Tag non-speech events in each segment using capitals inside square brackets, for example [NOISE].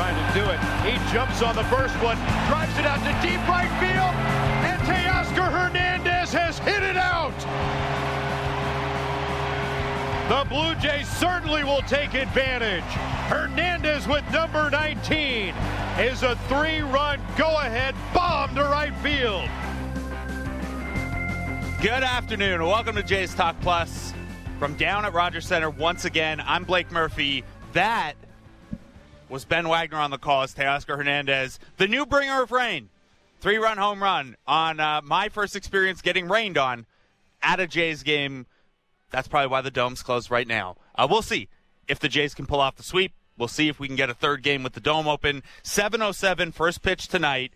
trying to do it. He jumps on the first one, drives it out to deep right field, and Teoscar Hernandez has hit it out. The Blue Jays certainly will take advantage. Hernandez with number 19 is a three-run go-ahead bomb to right field. Good afternoon. Welcome to Jays Talk Plus from down at Rogers Center once again. I'm Blake Murphy. That was Ben Wagner on the call as Teoscar Hernandez, the new bringer of rain. Three run home run on uh, my first experience getting rained on at a Jays game. That's probably why the dome's closed right now. Uh, we'll see if the Jays can pull off the sweep. We'll see if we can get a third game with the dome open. 707 first pitch tonight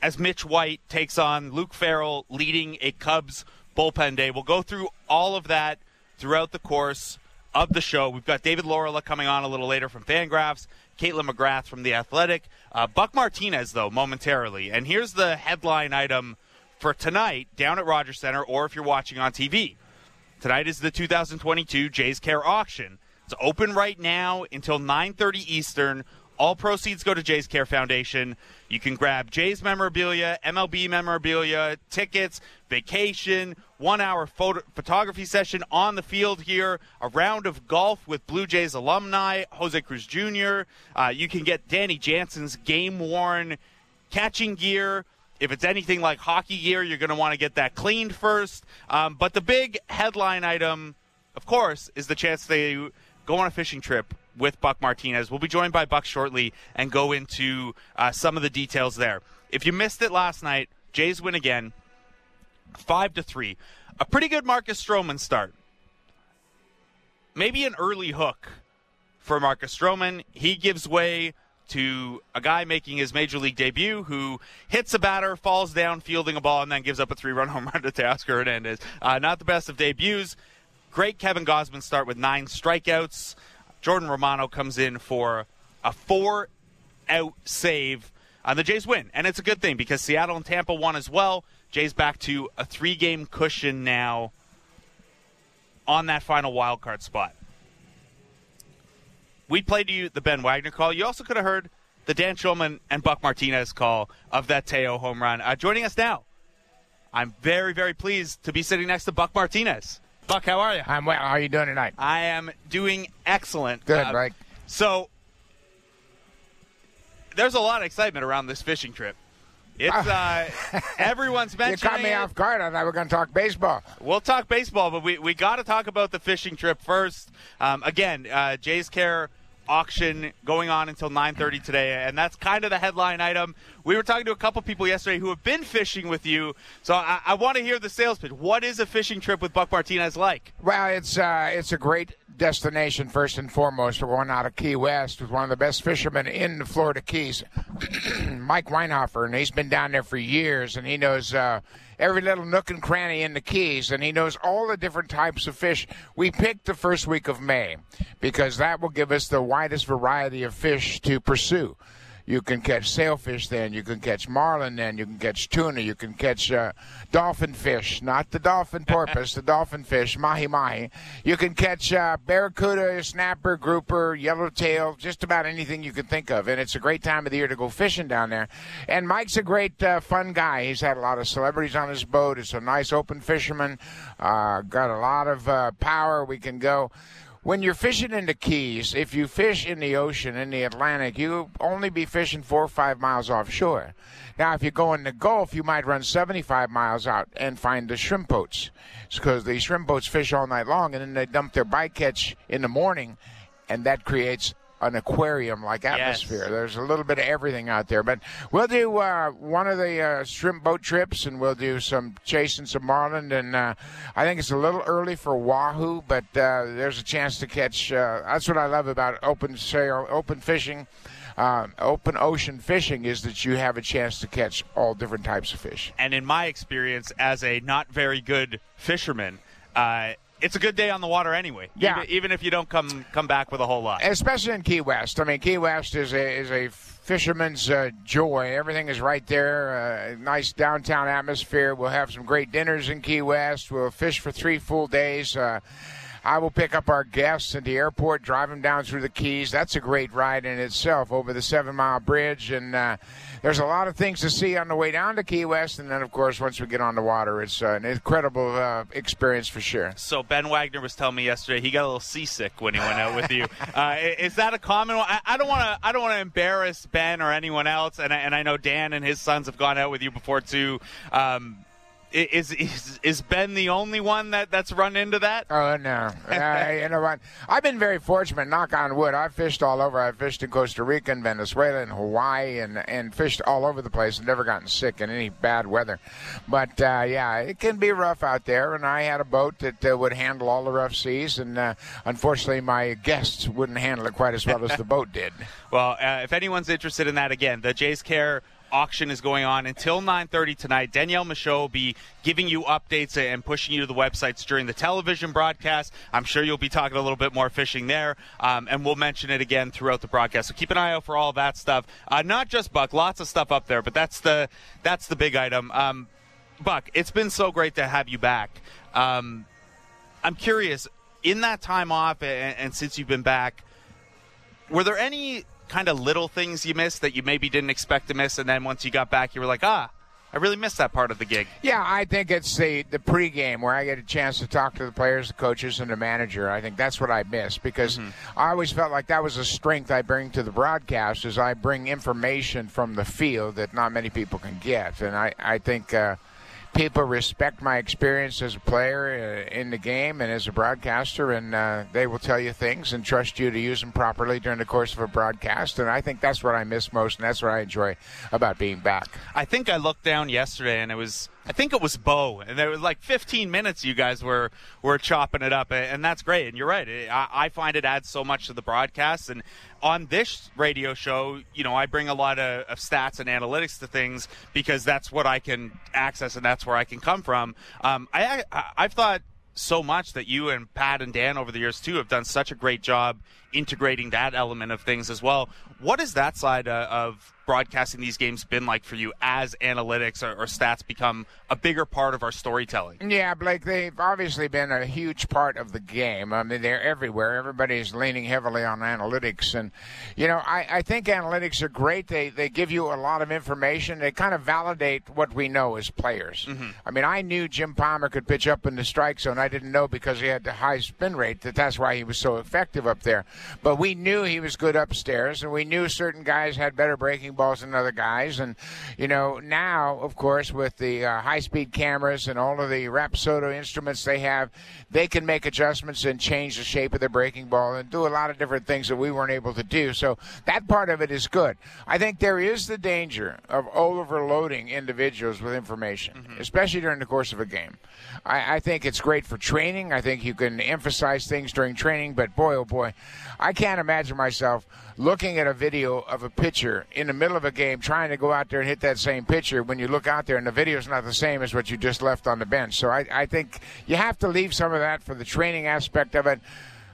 as Mitch White takes on Luke Farrell leading a Cubs bullpen day. We'll go through all of that throughout the course of the show. We've got David Laurila coming on a little later from Fangraphs, Caitlin McGrath from The Athletic, uh, Buck Martinez, though, momentarily. And here's the headline item for tonight down at Rogers Center, or if you're watching on TV. Tonight is the 2022 Jays Care auction. It's open right now until 9:30 Eastern. All proceeds go to Jays Care Foundation. You can grab Jays memorabilia, MLB memorabilia, tickets, vacation, one hour photo- photography session on the field here, a round of golf with Blue Jays alumni, Jose Cruz Jr. Uh, you can get Danny Jansen's game worn catching gear. If it's anything like hockey gear, you're going to want to get that cleaned first. Um, but the big headline item, of course, is the chance they go on a fishing trip with Buck Martinez. We'll be joined by Buck shortly and go into uh, some of the details there. If you missed it last night, Jays win again, five to three. A pretty good Marcus Stroman start. Maybe an early hook for Marcus Stroman. He gives way to a guy making his major league debut who hits a batter, falls down fielding a ball, and then gives up a three run [LAUGHS] home run to Teoscar Hernandez. Uh, not the best of debuts. Great Kevin Gausman start with nine strikeouts. Jordan Romano comes in for a four out save. And the Jays win. And it's a good thing because Seattle and Tampa won as well. Jays back to a three game cushion now on that final wild card spot. We played you the Ben Wagner call. You also could have heard the Dan Shulman and Buck Martinez call of that Teo home run. Uh, joining us now, I'm very, very pleased to be sitting next to Buck Martinez. Buck, how are you? I'm well. How are you doing tonight? I am doing excellent. Good, uh, right? So there's a lot of excitement around this fishing trip. It's uh, [LAUGHS] everyone's mentioning. You caught me it. off guard. I thought we were going to talk baseball. We'll talk baseball, but we, we got to talk about the fishing trip first. Um, again, uh, Jays Care auction going on until 9.30 today and that's kind of the headline item. We were talking to a couple people yesterday who have been fishing with you so i, I want to hear the sales pitch. What is a fishing trip with buck martinez like? Well it's uh, it's a great destination first and foremost we're going out of key west with one of the best fishermen in the florida keys [CLEARS THROAT] mike weinhofer and he's been down there for years and he knows uh, every little nook and cranny in the Keys, and he knows all the different types of fish. We picked the first week of May because that will give us the widest variety of fish to pursue. You can catch sailfish then. You can catch marlin then. You can catch tuna. You can catch uh, dolphin fish, not the dolphin porpoise, the dolphin fish, mahi mahi. You can catch uh, barracuda, snapper, grouper, yellowtail, just about anything you can think of. And it's a great time of the year to go fishing down there. And Mike's a great, uh, fun guy. He's had a lot of celebrities on his boat. It's a nice open fisherman. Uh, got a lot of uh, power. We can go when you're fishing in the Keys, if you fish in the ocean, in the Atlantic, you only be fishing four or five miles offshore. Now, if you go in the Gulf, you might run 75 miles out and find the shrimp boats. because the shrimp boats fish all night long, and then they dump their bycatch in the morning, and that creates an aquarium like atmosphere. Yes. There's a little bit of everything out there. But we'll do uh, one of the uh, shrimp boat trips and we'll do some chasing some marlin. And uh, I think it's a little early for wahoo, but uh, there's a chance to catch. Uh, that's what I love about open sail, open fishing. Uh, open ocean fishing is that you have a chance to catch all different types of fish. And in my experience as a not very good fisherman, uh, it's a good day on the water anyway. Yeah. Even, even, if you don't come come back with a whole lot. Especially in Key West. I mean, Key West is a is a fisherman's uh, joy. Everything is right there. Uh, nice downtown atmosphere. We'll have some great dinners in Key West. We'll fish for three full days. Uh, I will pick up our guests at the airport, drive them down through the Keys. That's a great ride in itself over the Seven Mile Bridge, and uh, there's a lot of things to see on the way down to Key West, and then of course once we get on the water, it's uh, an incredible uh, experience for sure. So Ben Wagner was telling me yesterday he got a little seasick when he went out with you. [LAUGHS] Uh, is that a common one? I don't want to. I don't want to embarrass Ben or anyone else, and I, and I know Dan and his sons have gone out with you before too. Um, is, is is Ben the only one that, that's run into that? Oh no! [LAUGHS] uh, you know what? I've been very fortunate. Knock on wood. I've fished all over. I've fished in Costa Rica and Venezuela and Hawaii and and fished all over the place and never gotten sick in any bad weather. But uh, yeah, it can be rough out there. And I had a boat that uh, would handle all the rough seas, and uh, unfortunately, my guests wouldn't handle it quite as well as the boat did. [LAUGHS] Well, uh, if anyone's interested in that, again, the Jays Care auction is going on until 9.30 tonight. Danielle Michaud will be giving you updates and pushing you to the websites during the television broadcast. I'm sure you'll be talking a little bit more fishing there, um, and we'll mention it again throughout the broadcast. So keep an eye out for all that stuff. Uh, not just Buck, lots of stuff up there, but that's the that's the big item. Um, Buck, it's been so great to have you back. Um, I'm curious, in that time off and, and since you've been back, were there any kind of little things you missed that you maybe didn't expect to miss, and then once you got back, you were like, ah, I really missed that part of the gig. Yeah, I think it's the the pregame where I get a chance to talk to the players, the coaches, and the manager. I think that's what I miss because mm-hmm. I always felt like that was a strength I bring to the broadcast, is I bring information from the field that not many people can get, and I I think. Uh, people respect my experience as a player uh, in the game and as a broadcaster, and uh, they will tell you things and trust you to use them properly during the course of a broadcast. And I think that's what I miss most, and that's what I enjoy about being back. I think I looked down yesterday, and it was I think it was Bo, and there was like 15 minutes. You guys were were chopping it up, and that's great. And you're right. I, I find it adds so much to the broadcast. And on this radio show, you know, I bring a lot of, of stats and analytics to things because that's what I can access, and that's where I can come from. Um, I, I I've thought so much that you and Pat and Dan over the years too have done such a great job integrating that element of things as well. What is that side uh, of broadcasting these games been like for you as analytics or, or, stats become a bigger part of our storytelling? Yeah, Blake, they've obviously been a huge part of the game. I mean, they're everywhere. Everybody's leaning heavily on analytics. And, you know, I, I think analytics are great. They, they give you a lot of information. They kind of validate what we know as players. Mm-hmm. I mean, I knew Jim Palmer could pitch up in the strike zone. I didn't know because he had the high spin rate that that's why he was so effective up there. But we knew he was good upstairs, and we knew certain guys had better breaking balls than other guys. And, you know, now, of course, with the uh, high speed cameras and all of the Rapsodo instruments they have, they can make adjustments and change the shape of their breaking ball and do a lot of different things that we weren't able to do. So that part of it is good. I think there is the danger of overloading individuals with information, mm-hmm. especially during the course of a game. I, I think it's great for training. I think you can emphasize things during training, but boy, oh boy, I can't imagine myself looking at a video of a pitcher in the middle of a game trying to go out there and hit that same pitcher when you look out there and the video is not the same as what you just left on the bench. So I, I think you have to leave some of that for the training aspect of it.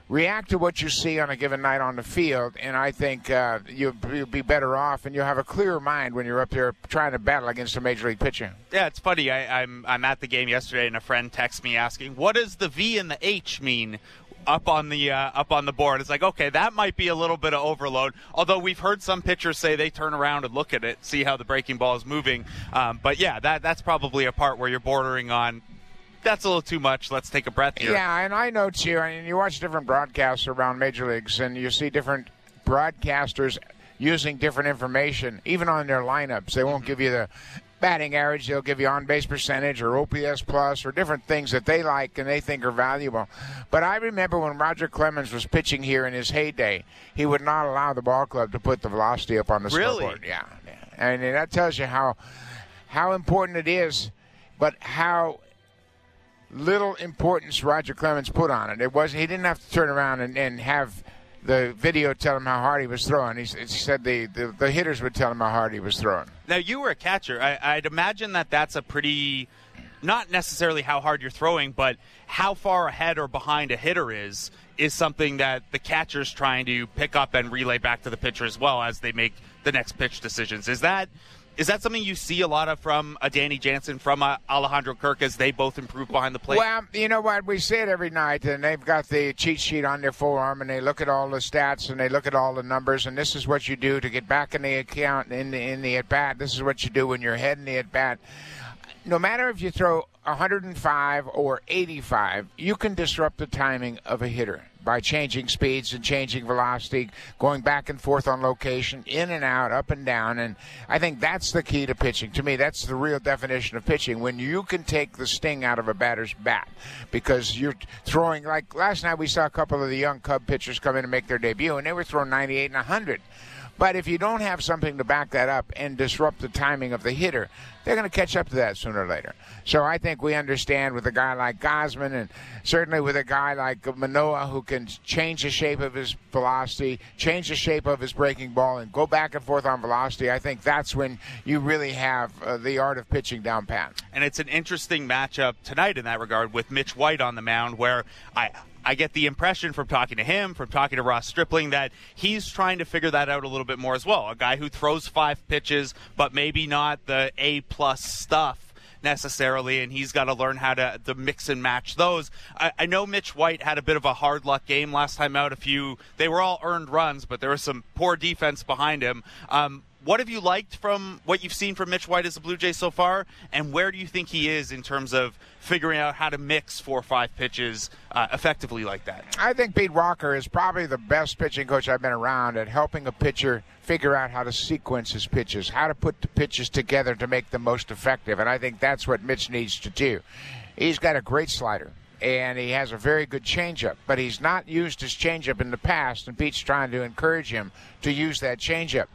React to what you see on a given night on the field, and I think uh, you'll, you'll, be better off, and you'll have a clearer mind when you're up there trying to battle against a major league pitcher. Yeah, it's funny. I, I'm I'm at the game yesterday, and a friend texts me asking, "What does the V and the H mean up on the uh, up on the board. It's like okay, that might be a little bit of overload. Although we've heard some pitchers say they turn around and look at it, see how the breaking ball is moving. Um, but yeah, that that's probably a part where you're bordering on. That's a little too much. Let's take a breath here. Yeah, and I know too. I mean, you watch different broadcasts around major leagues, and you see different broadcasters using different information, even on their lineups. They won't give you the batting average. They'll give you on base percentage or OPS plus or different things that they like and they think are valuable. But I remember when Roger Clemens was pitching here in his heyday, he would not allow the ball club to put the velocity up on the really? scoreboard. Yeah, yeah. and that tells you how how important it is, but how little importance Roger Clemens put on it. It was he didn't have to turn around and, and have the video tell him how hard he was throwing. He, he said the, the, the, hitters would tell him how hard he was throwing. Now, you were a catcher. I, I'd imagine that that's a pretty, not necessarily how hard you're throwing, but how far ahead or behind a hitter is, is something that the catcher's trying to pick up and relay back to the pitcher as well as they make the next pitch decisions. Is that is that something you see a lot of from a Danny Jansen, from a Alejandro Kirk as they both improve behind the plate? Well, you know what? We see it every night, and they've got the cheat sheet on their forearm, and they look at all the stats and they look at all the numbers, and this is what you do to get back in the account in the in the at bat. This is what you do when you're heading the at bat. No matter if you throw 105 or 85, you can disrupt the timing of a hitter by changing speeds and changing velocity, going back and forth on location, in and out, up and down. And I think that's the key to pitching. To me, that's the real definition of pitching when you can take the sting out of a batter's bat because you're throwing, like last night we saw a couple of the young Cub pitchers come in and make their debut, and they were throwing 98 and 100. But if you don't have something to back that up and disrupt the timing of the hitter, they're going to catch up to that sooner or later. So I think we understand with a guy like Gausman and certainly with a guy like Manoa who can change the shape of his velocity, change the shape of his breaking ball, and go back and forth on velocity. I think that's when you really have uh, the art of pitching down pat. And it's an interesting matchup tonight in that regard with Mitch White on the mound, where I I get the impression from talking to him, from talking to Ross Stripling, that he's trying to figure that out a little bit more as well. A guy who throws five pitches, but maybe not the A plus stuff necessarily, and he's got to learn how to, to mix and match those. I, I, know Mitch White had a bit of a hard luck game last time out. A few, they were all earned runs, but there was some poor defense behind him. Um, what have you liked from what you've seen from Mitch White as a Blue Jay so far, and where do you think he is in terms of figuring out how to mix four or five pitches uh, effectively like that? I think Pete Walker is probably the best pitching coach I've been around at helping a pitcher figure out how to sequence his pitches, how to put the pitches together to make them most effective, and I think that's what Mitch needs to do. He's got a great slider and he has a very good changeup, but he's not used his changeup in the past, and Pete's trying to encourage him to use that changeup.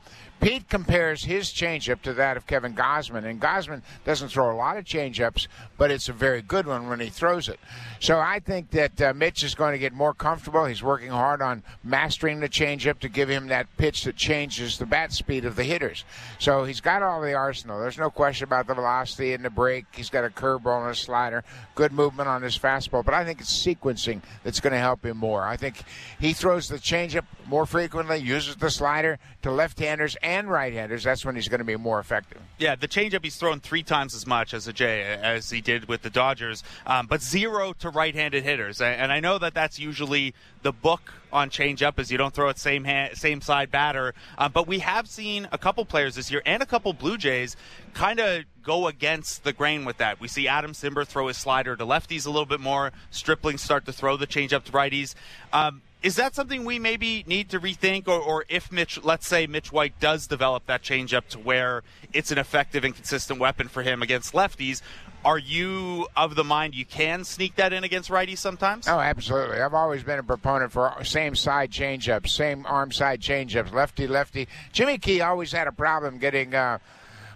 Pete compares his changeup to that of Kevin Gausman, and Gausman doesn't throw a lot of changeups, but it's a very good one when he throws it. So I think that uh, Mitch is going to get more comfortable. He's working hard on mastering the changeup to give him that pitch that changes the bat speed of the hitters. So he's got all the arsenal. There's no question about the velocity and the break. He's got a curveball and a slider, good movement on his fastball, but I think it's sequencing that's going to help him more. I think he throws the changeup more frequently, uses the slider to left-handers and and right-handers, that's when he's going to be more effective. Yeah, the changeup he's thrown three times as much as a Jay as he did with the Dodgers, um, but zero to right-handed hitters. And I know that that's usually the book on changeup is you don't throw it same hand, same side batter. Um, but we have seen a couple players this year and a couple Blue Jays kind of go against the grain with that. We see Adam Cimber throw his slider to lefties a little bit more. Stripling start to throw the changeup to righties. Um, is that something we maybe need to rethink, or, or if Mitch, let's say Mitch White does develop that changeup to where it's an effective and consistent weapon for him against lefties? Are you of the mind you can sneak that in against righties sometimes? Oh, absolutely. I've always been a proponent for same side changeups, same arm side changeups, lefty lefty. Jimmy Key always had a problem getting. Uh,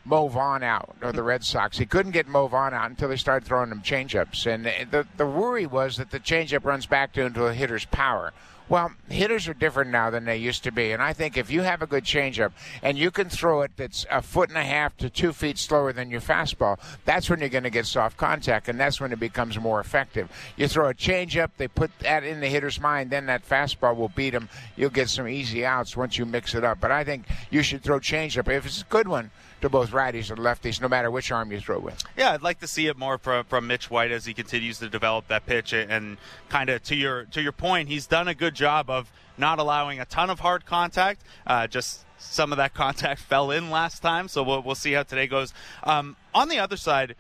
Mo Vaughn out of the Red Sox. He couldn't get Mo Vaughn out until they started throwing him changeups. And the the worry was that the changeup runs back to into a hitter's power. Well, hitters are different now than they used to be, and I think if you have a good changeup and you can throw it that's a foot and a half to two feet slower than your fastball, that's when you're going to get soft contact, and that's when it becomes more effective. You throw a changeup, they put that in the hitter's mind, then that fastball will beat him. You'll get some easy outs once you mix it up. But I think you should throw changeup if it's a good one to both righties and lefties, no matter which arm you throw with. Yeah, I'd like to see it more from, from Mitch White as he continues to develop that pitch. And kind of to your to your point, he's done a good job of not allowing a ton of hard contact. Uh, just some of that [LAUGHS] contact fell in last time, so we'll, we'll see how today goes. Um, on the other side,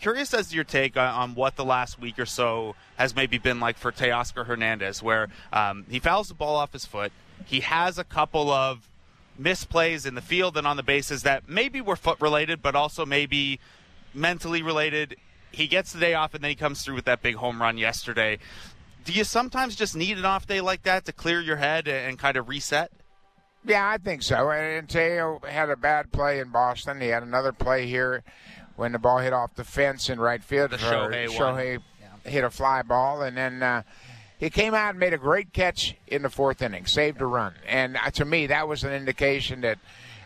curious as to your take on, on, what the last week or so has maybe been like for Teoscar Hernandez, where um, he fouls the ball off his foot. He has a couple of misplays in the field and on the bases that maybe were foot related, but also maybe mentally related. He gets the day off and then he comes through with that big home run yesterday. Do you sometimes just need an off day like that to clear your head and kind of reset? Yeah, I think so. And Teo had a bad play in Boston. He had another play here when the ball hit off the fence in right field. The Shohei, Shohei hit a fly ball, and then uh, he came out and made a great catch in the fourth inning, saved a run. And uh, to me, that was an indication that,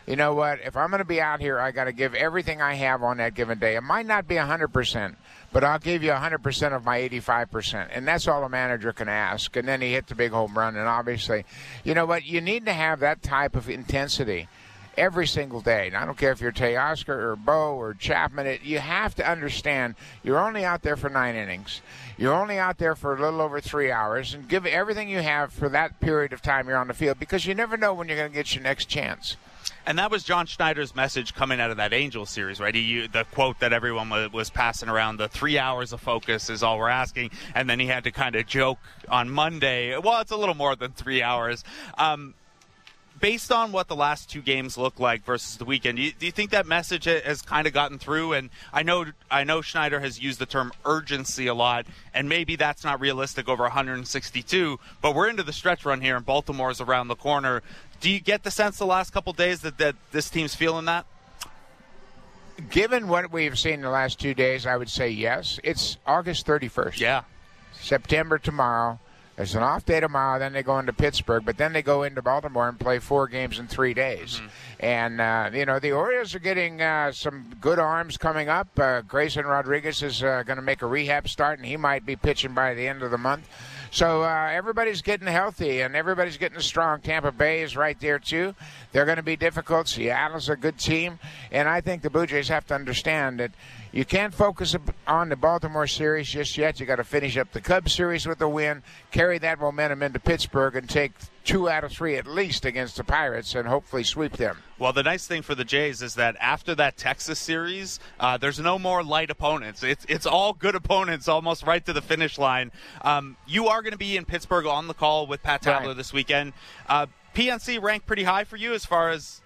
you know what, if I'm going to be out here, I got to give everything I have on that given day. It might not be 100%, but I'll give you 100% of my 85%. And that's all a manager can ask. And then he hit the big home run. And obviously, you know what, you need to have that type of intensity every single day. And I don't care if you're Teoscar or Bo or Chapman. It, you have to understand you're only out there for nine innings. You're only out there for a little over three hours, and give everything you have for that period of time you're on the field because you never know when you're going to get your next chance. And that was John Schneider's message coming out of that Angel series, right? He, the quote that everyone was, passing around: "The three hours of focus is all we're asking." And then he had to kind of joke on Monday. Well, it's a little more than three hours. Um, based on what the last two games look like versus the weekend, do you, do you think that message has kind of gotten through? And I know I know Schneider has used the term urgency a lot, and maybe that's not realistic over 162. But we're into the stretch run here, and Baltimore's around the corner. Do you get the sense the last couple days that, that this team's feeling that? Given what we've seen the last two days, I would say yes. It's August 31st. Yeah. September tomorrow. There's an off day tomorrow. Then they go into Pittsburgh, but then they go into Baltimore and play four games in three days. Mm-hmm. And uh, you know the Orioles are getting uh, some good arms coming up. Uh, Grayson Rodriguez is uh, going to make a rehab start, and he might be pitching by the end of the month. So uh, everybody's getting healthy and everybody's getting strong. Tampa Bay is right there too. They're going to be difficult. Seattle's a good team, and I think the Blue Jays have to understand that you can't focus on the Baltimore series just yet. You got to finish up the Cubs series with a win, carry that momentum into Pittsburgh, and take two out of three at least against the Pirates, and hopefully sweep them. Well, the nice thing for the Jays is that after that Texas series, uh, there's no more light opponents. It's it's all good opponents, almost right to the finish line. Um, you are going to be in Pittsburgh on the call with Pat Tabler right. this weekend. Uh, PNC ranked pretty high for you as far as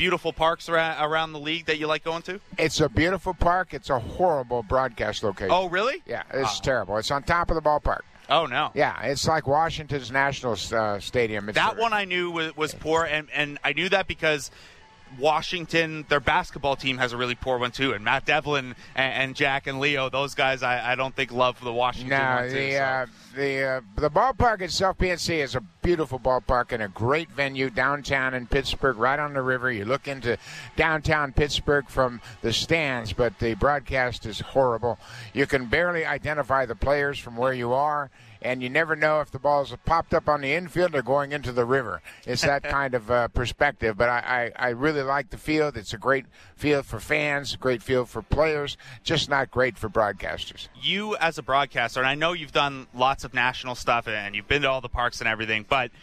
beautiful parks around, the league that you like going to? It's a beautiful park. It's a horrible broadcast location. Oh, really? Yeah, it's oh. terrible. It's on top of the ballpark. Oh no! Yeah, it's like Washington's National uh, Stadium. It's that one I knew was, was poor, and and I knew that because Washington, their basketball team has a really poor one too, and Matt Devlin and, and Jack and Leo, those guys, I, I, don't think love the Washington. No, too, the so. uh, the uh, the ballpark itself, PNC, is a beautiful ballpark and a great venue downtown in Pittsburgh, right on the river. You look into downtown Pittsburgh from the stands, but the broadcast is horrible. You can barely identify the players from where you are and you never know if the balls have popped up on the infield or going into the river. It's that [LAUGHS] kind of uh, perspective. But I, I, I, really like the field. It's a great field for fans, great field for players, just not great for broadcasters. You, as a broadcaster, and I know you've done lots of national stuff and you've been to all the parks and everything, but –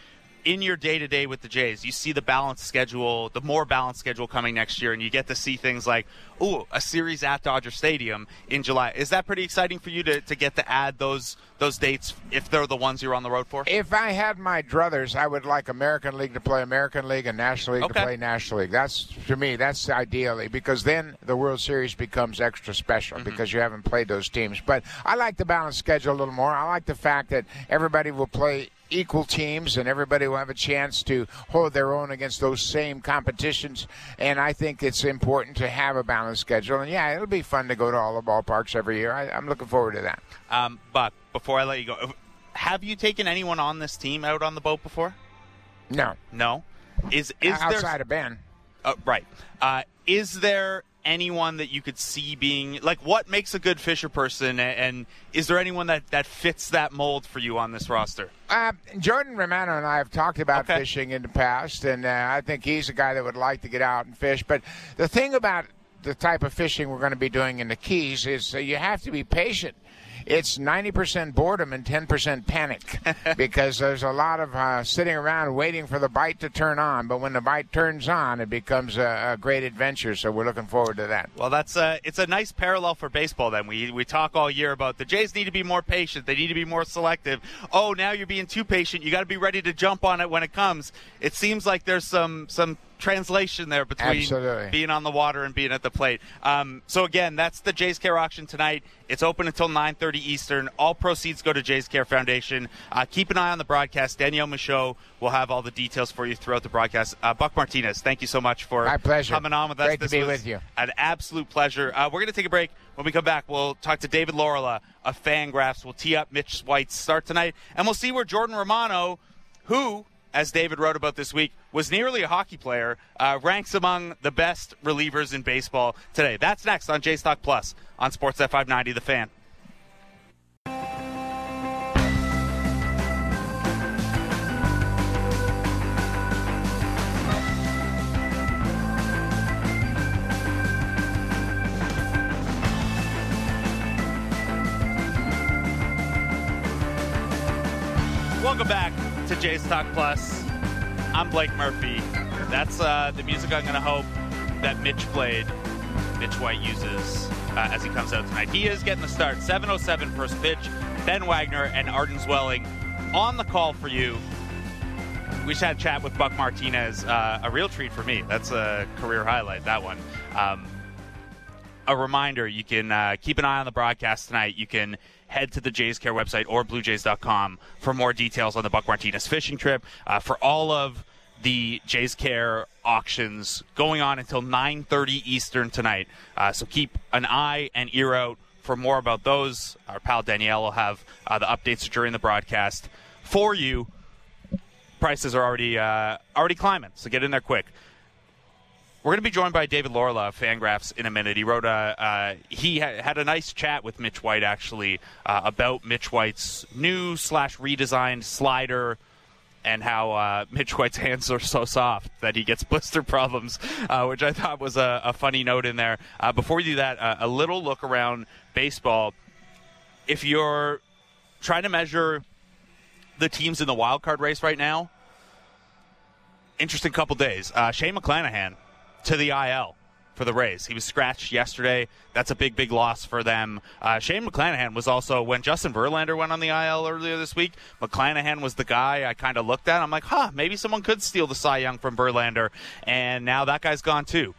in your day to day with the Jays, you see the balanced schedule, the more balanced schedule coming next year, and you get to see things like, oh, a series at Dodger Stadium in July. Is that pretty exciting for you to, to get to add those those dates if they're the ones you're on the road for? If I had my druthers, I would like American League to play American League and National League okay. to play National League. That's to me, that's ideally because then the World Series becomes extra special mm-hmm. because you haven't played those teams. But I like the balanced schedule a little more. I like the fact that everybody will play equal teams and everybody will have a chance to hold their own against those same competitions. And I think it's important to have a balanced schedule. And yeah, it'll be fun to go to all the ballparks every year. I, am looking forward to that. Um, but before I let you go, have you taken anyone on this team out on the boat before? No. No. Is is outside there, of Ben? Uh, right. Uh, is there anyone that you could see being like what makes a good Fisher person, and is there anyone that that fits that mold for you on this roster? Uh, Jordan Romano and I have talked about okay. fishing in the past, and uh, I think he's a guy that would like to get out and fish. But the thing about the type of fishing we're going to be doing in the Keys is uh, you have to be patient it's 90% boredom and 10% panic [LAUGHS] because there's a lot of uh, sitting around waiting for the bite to turn on. But when the bite turns on, it becomes a, a great adventure. So we're looking forward to that. Well, that's a, uh, it's a nice parallel for baseball. Then we we talk all year about the Jays need to be more patient. They need to be more selective. Oh, now you're being too patient. You got to be ready to jump on it when it comes. It seems like there's some some translation there between Absolutely. being on the water and being at the plate. Um, so again, that's the Jays Care auction tonight. It's open until 9:30 Eastern. All proceeds go to Jays Care Foundation. Uh, keep an eye on the broadcast. Danielle Michaud will have all the details for you throughout the broadcast. Uh, Buck Martinez, thank you so much for My pleasure. coming on with us. Great this to be with you. An absolute pleasure. Uh, we're going to take a break. When we come back, we'll talk to David Laurila of Fangraphs. We'll tee up Mitch White's start tonight, and we'll see where Jordan Romano, who as David wrote about this week, was nearly a hockey player, uh, ranks among the best relievers in baseball today. That's next on Jays Talk Plus on Sports F 590, The Fan. Jays Talk Plus. I'm Blake Murphy. That's uh, the music I'm going to hope that Mitch played, Mitch White uses uh, as he comes out tonight. He is getting the start. 7.07 first pitch. Ben Wagner and Arden Zwelling on the call for you. We just had a chat with Buck Martinez. Uh, a real treat for me. That's a career highlight, that one. Um, a reminder you can uh, keep an eye on the broadcast tonight. You can head to the Jays Care website or bluejays.com for more details on the Buck Martinez fishing trip. Uh, for all of the Jays Care auctions going on until 9:30 Eastern tonight. Uh, so keep an eye and ear out for more about those. Our pal Danielle will have uh, the updates during the broadcast for you. Prices are already uh, already climbing, so get in there quick. We're going to be joined by David Laurila of Fangraphs in a minute. He wrote a uh, he ha- had a nice chat with Mitch White actually uh, about Mitch White's new slash redesigned slider and how uh, Mitch White's [LAUGHS] hands are so soft that he gets [LAUGHS] blister problems, uh, which I thought was a, a, funny note in there. Uh, before we do that, uh, a little look around baseball. If you're trying to measure the teams in the wild card race right now, interesting couple days. Uh, Shane McClanahan to the IL for the Rays. He was scratched yesterday. That's a big, big loss for them. Uh, Shane McClanahan was also, when Justin Verlander went on the IL earlier this week, McClanahan was the guy I kind of looked at. I'm like, huh, maybe someone could steal the Cy Young from Verlander. And now that guy's gone too.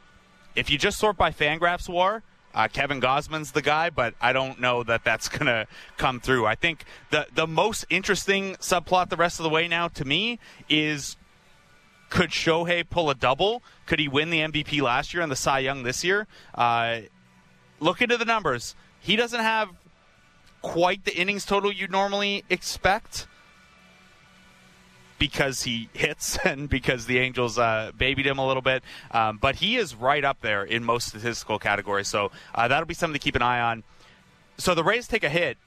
If you just sort by Fangraphs war, uh, Kevin Gausman's the guy, but I don't know that that's [LAUGHS] going to come through. I think the the most interesting subplot the rest of the way now to me is could Shohei pull a double? Could he win the MVP last year and the Cy Young this year? Uh, look into the numbers. He doesn't have quite the innings total you'd normally expect because he hits [LAUGHS] and because the Angels uh, babied him a little bit. Um, but he is right up there in most statistical categories. So uh, that'll be something to keep an eye on. So the Rays take a hit.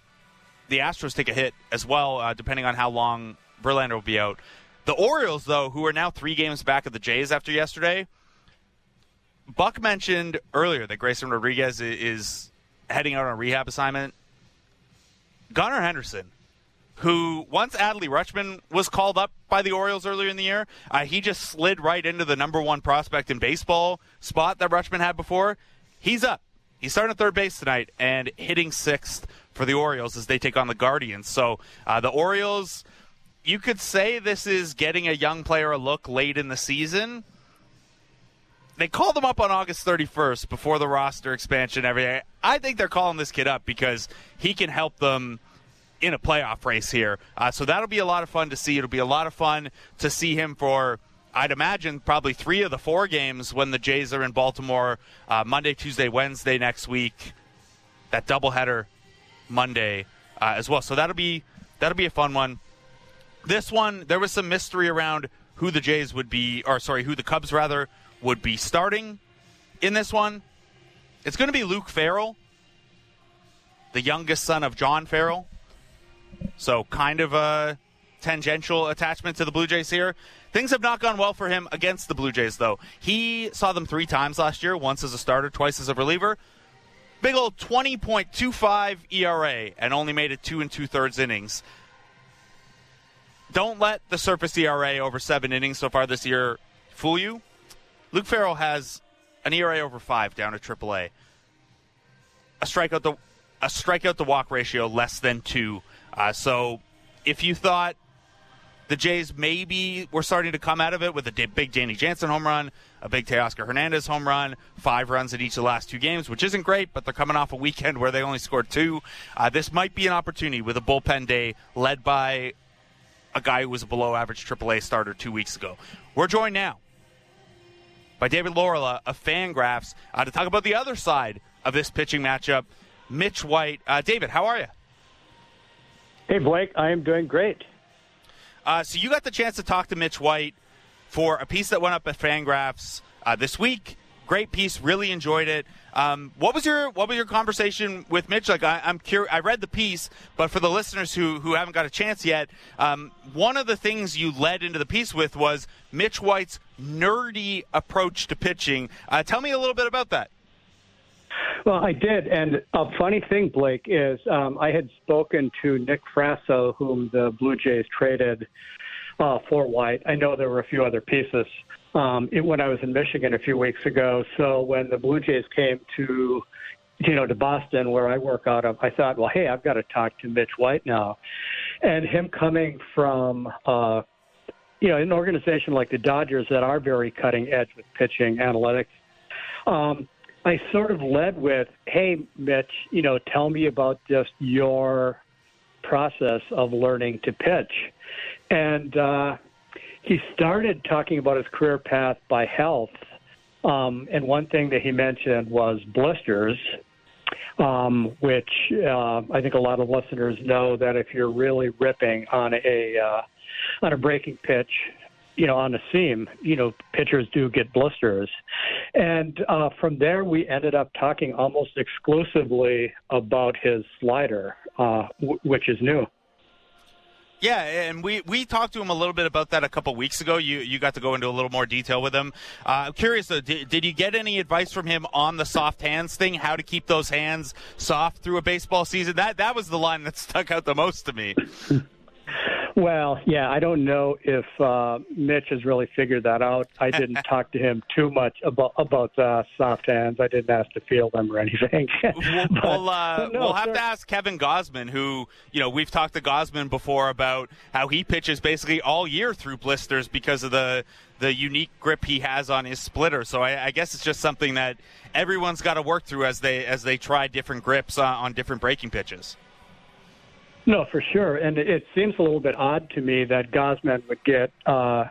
The Astros take a hit as well, uh, depending on how long Verlander will be out. The Orioles, though, who are now three games back of the Jays after yesterday, Buck mentioned earlier that Grayson Rodriguez is heading out on a rehab assignment. Gunnar Henderson, who once Adley Rutschman was called up by the Orioles earlier in the year, uh, he just slid right into the number one prospect in baseball spot that Rutschman had before. He's up. He's starting at third base tonight and hitting sixth for the Orioles as they take on the Guardians. So uh, the Orioles you could say this is getting a young player a look late in the season. They called him up on August 31st before the roster expansion. Everything. I think they're calling this kid up because he can help them in a playoff race here. Uh, so that'll be a lot of fun to see. It'll be a lot of fun to see him for. I'd imagine probably three of the four games when the Jays are in Baltimore uh, Monday, Tuesday, Wednesday next week. That doubleheader Monday uh, as well. So that'll be that'll be a fun one. This one, there was some mystery around who the Jays would be, or sorry, who the Cubs rather would be starting in this one. It's going to be Luke Farrell, the youngest son of John Farrell. So, kind of a tangential attachment to the Blue Jays here. Things have not gone well for him against the Blue Jays, though. He saw them three times last year once as a starter, twice as a reliever. Big old 20.25 ERA and only made it two and two thirds innings don't let the surface ERA over seven innings so far this year fool you. Luke Farrell has an ERA over five down at AAA. A strikeout to a strikeout to walk ratio less than two. Uh, so if you thought the Jays maybe were starting to come out of it with a big Danny Jansen home run, a big Teoscar Hernandez home run, five runs in each of the last two games, which isn't great, but they're coming off a weekend where they only scored two. Uh, this might be an opportunity with a bullpen day led by a guy who was a below average AAA starter two weeks ago. We're joined now by David Laurila of Fangraphs uh, to talk about the other side of this pitching matchup. Mitch White. Uh, David, how are you? Hey, Blake. I am doing great. Uh, so you got the chance to talk to Mitch White for a piece that went up at Fangraphs uh, this week. Great piece. Really enjoyed it. Um, what was your what was your conversation with Mitch? Like I, am curious. I read the piece, but for the listeners who who haven't got a chance yet, um, one of the things you led into the piece with was Mitch White's nerdy approach to pitching. Uh, tell me a little bit about that. Well, I did, and a funny thing, Blake, is um, I had spoken to Nick Frasso, whom the Blue Jays traded uh, for White. I know there were a few other pieces um, it, when I was in Michigan a few weeks ago. So when the Blue Jays came to you know, to Boston where I work out of, I thought, well, hey, I've got to talk to Mitch White now. And him coming from, uh, you know, an organization like the Dodgers that are very cutting edge with pitching analytics, um, I sort of led with, hey, Mitch, you know, tell me about just your process of learning to pitch. And uh, he started talking about his career path by health. Um, and one thing that he mentioned was blisters, um, which uh, I think a lot of listeners know that if you're really ripping on a uh, on a breaking pitch, you know, on a seam, you know, pitchers do get blisters. And uh, from there, we ended up talking almost exclusively about his slider, uh, w- which is new. Yeah, and we, we talked to him a little bit about that a couple weeks ago. You you got to go into a little more detail with him. Uh, I'm curious, though, did, did you get any advice from him on the soft hands thing? How to keep those hands soft through a baseball season? That that was the line that stuck out the most to me. [LAUGHS] Well, yeah, I don't know if uh, Mitch has really figured that out. I didn't [LAUGHS] talk to him too much about about uh, soft hands. I didn't ask to feel them or anything. [LAUGHS] we'll, [LAUGHS] but, we'll, uh, no, we'll have sir. to ask Kevin Gausman, who you know we've talked to Gausman before about how he pitches basically all year through blisters because of the the unique grip he has on his splitter. So I, I guess it's just something that everyone's got to work through as they as they try different grips on, on different breaking pitches. No, for sure. And it seems a little bit odd to me that Gausman would get uh,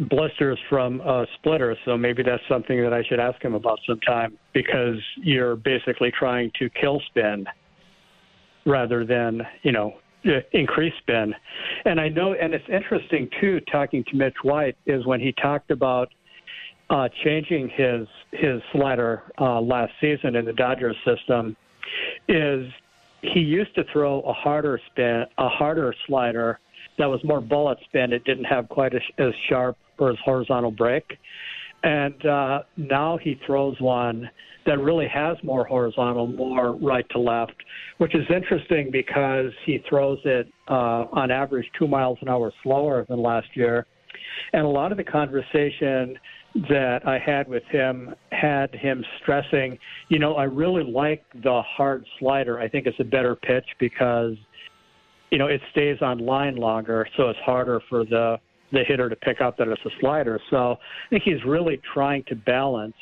blisters from a splitter. So maybe that's something that I should ask him about sometime because you're basically trying to kill spin rather than, you know, increase spin. And I know, and it's interesting too, talking to Mitch White, is when he talked about uh, changing his his slider uh, last season in the Dodgers system, is he used to throw a harder spin, a harder slider that was more bullet spin. It didn't have quite as, as sharp or as horizontal break. And uh, now he throws one that really has more horizontal, more right to left, which is interesting because he throws it uh, on average two miles an hour slower than last year. And a lot of the conversation that I had with him had him stressing, you know, I really like the hard slider. I think it's a better pitch because, you know, it stays on line longer, so it's harder for the the hitter to pick up that it's a slider. So I think he's really trying to balance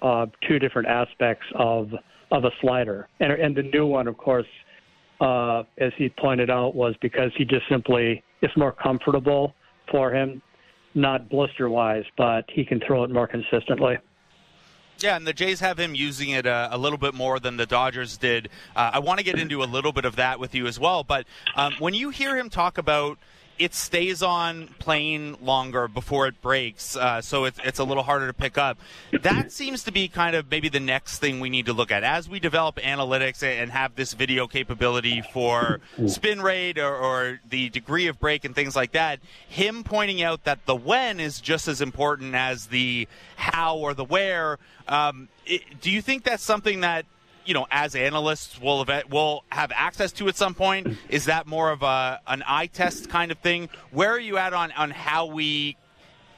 uh, two different aspects of of a slider. And and the new one, of course, uh, as he pointed out, was because he just simply it's more comfortable for him not blister wise, but he can throw it more consistently. Yeah, and the Jays have him using it a, uh, a little bit more than the Dodgers did. Uh, I want to get into a little bit of that with you as well. But um, when you hear him talk about it stays on plane longer before it breaks, uh, so it's, it's a little harder to pick up. That seems to be kind of maybe the next thing we need to look at as we develop analytics and have this video capability for spin rate or, or the degree of break and things like that. Him pointing out that the when is just as important as the how or the where. Um, it, do you think that's something that you know, as analysts will have, will have access to at some point? [LAUGHS] Is that more of a an eye test kind of thing? Where are you at on on how we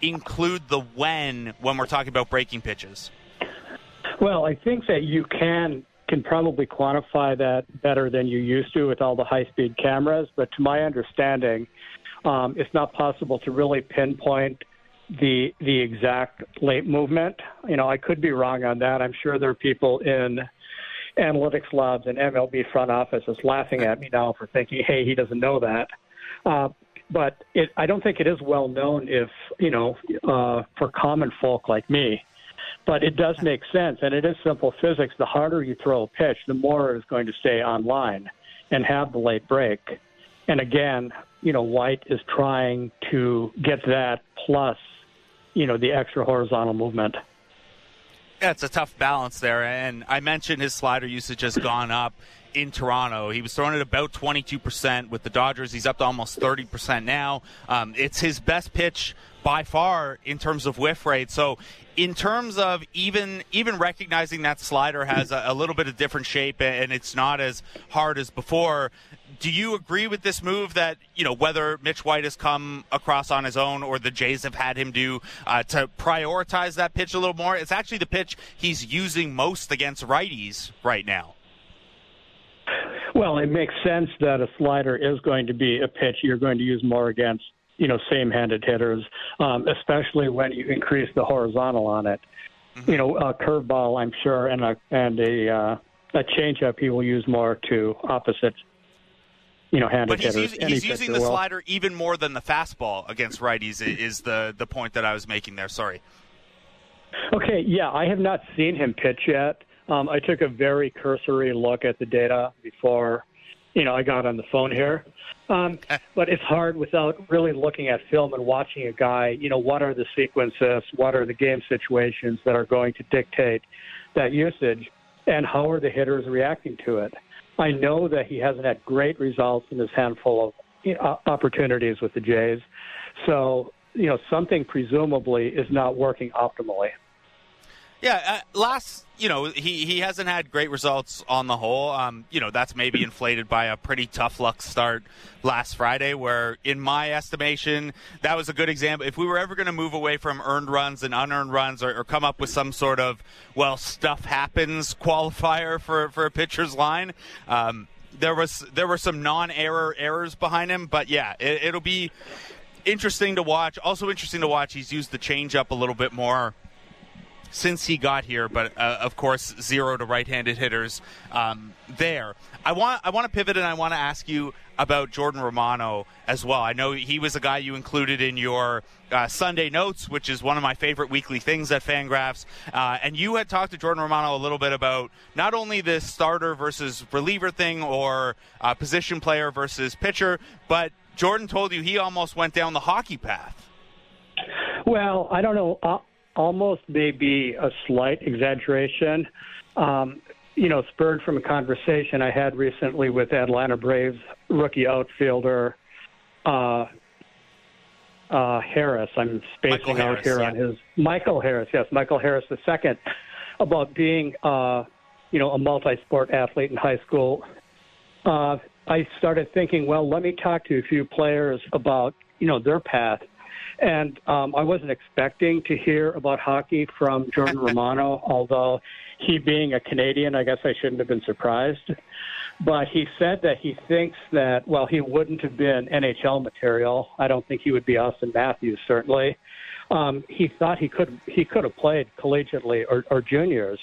include the when when we're talking about breaking pitches? Well, I think that you can can probably quantify that better than you used to with all the high speed cameras. But to my understanding, um, it's not possible to really pinpoint the the exact late movement. You know, I could be wrong on that. I'm sure there are people in analytics labs and MLB front offices laughing at me now for thinking, hey, he doesn't know that. Uh, but it, I don't think it is well known if, you know, uh, for common folk like me. But it does make sense, and it is simple physics. The harder you throw a pitch, the more it is going to stay online and have the late break. And again, you know, White is trying to get that plus, you know, the extra horizontal movement. Yeah, it's a tough balance there. And I mentioned his slider usage has gone up. in Toronto. He was throwing it about 22% with the Dodgers. He's up to almost 30% now. Um, it's his best pitch by far in terms of whiff rate. So, in terms of even even recognizing that slider has a, a little bit of different shape and it's not as hard as before, do you agree with this move that you know whether Mitch White has come across on his own or the Jays have had him do uh, to prioritize that pitch a little more? It's actually the pitch he's using most against righties right now. Well, it makes sense that a slider is going to be a pitch you're going to use more against you know same-handed hitters, um, especially when you increase the horizontal on it. Mm-hmm. You know, a curveball, I'm sure, and a and a uh, a changeup he will use more to opposite you know, handed but he's, hitters. Using, he's using the will. slider even more than the fastball against righties. Is the the point that I was making there? Sorry. Okay, yeah, I have not seen him pitch yet. Um, I took a very cursory look at the data before, you know, I got on the phone here. Um, [LAUGHS] but it's hard without really looking at film and watching a guy. You know, what are the sequences? What are the game situations that are going to dictate that usage? And how are the hitters reacting to it? I know that he hasn't had great results in his handful of opportunities with the Jays. So, you know, something presumably is not working optimally. Yeah, uh, last you know he he hasn't had great results on the whole. Um, you know that's maybe inflated by a pretty tough luck start last Friday, where in my estimation that was a good example. If we were ever going to move away from earned runs and unearned runs, or, or, come up with some sort of well stuff happens qualifier for for a pitcher's line. Um, there was there were some non-error errors behind him, but yeah, it, it'll be interesting to watch. Also interesting to watch. He's used the changeup a little bit more since he got here, but uh, of course zero to right-handed hitters um, there. I want I want to pivot and I want to ask you about Jordan Romano as well. I know he was a guy you included in your uh, Sunday notes, which is one of my favorite weekly things at Fangraphs. Uh, and you had talked to Jordan Romano a little bit about not only this starter versus reliever thing or uh, position player versus pitcher, but Jordan told you he almost went down the hockey path. Well, I don't know. Almost maybe a slight exaggeration. Um, you know, spurred from a conversation I had recently with Atlanta Braves rookie outfielder uh, uh, Harris. I'm spacing Michael out Harris, here yeah. on his Michael Harris. Yes, Michael Harris the second about being, uh, you know, a multi-sport athlete in high school. Uh, I started thinking, well, let me talk to a few players about, you know, their path and um, I wasn't expecting to hear about hockey from Jordan [LAUGHS] Romano, although he being a Canadian, I guess I shouldn't have been surprised. But he said that he thinks that, well, he wouldn't have been NHL material. I don't think he would be Auston Matthews, certainly. Um, he thought he could he could have played collegiately or, or juniors,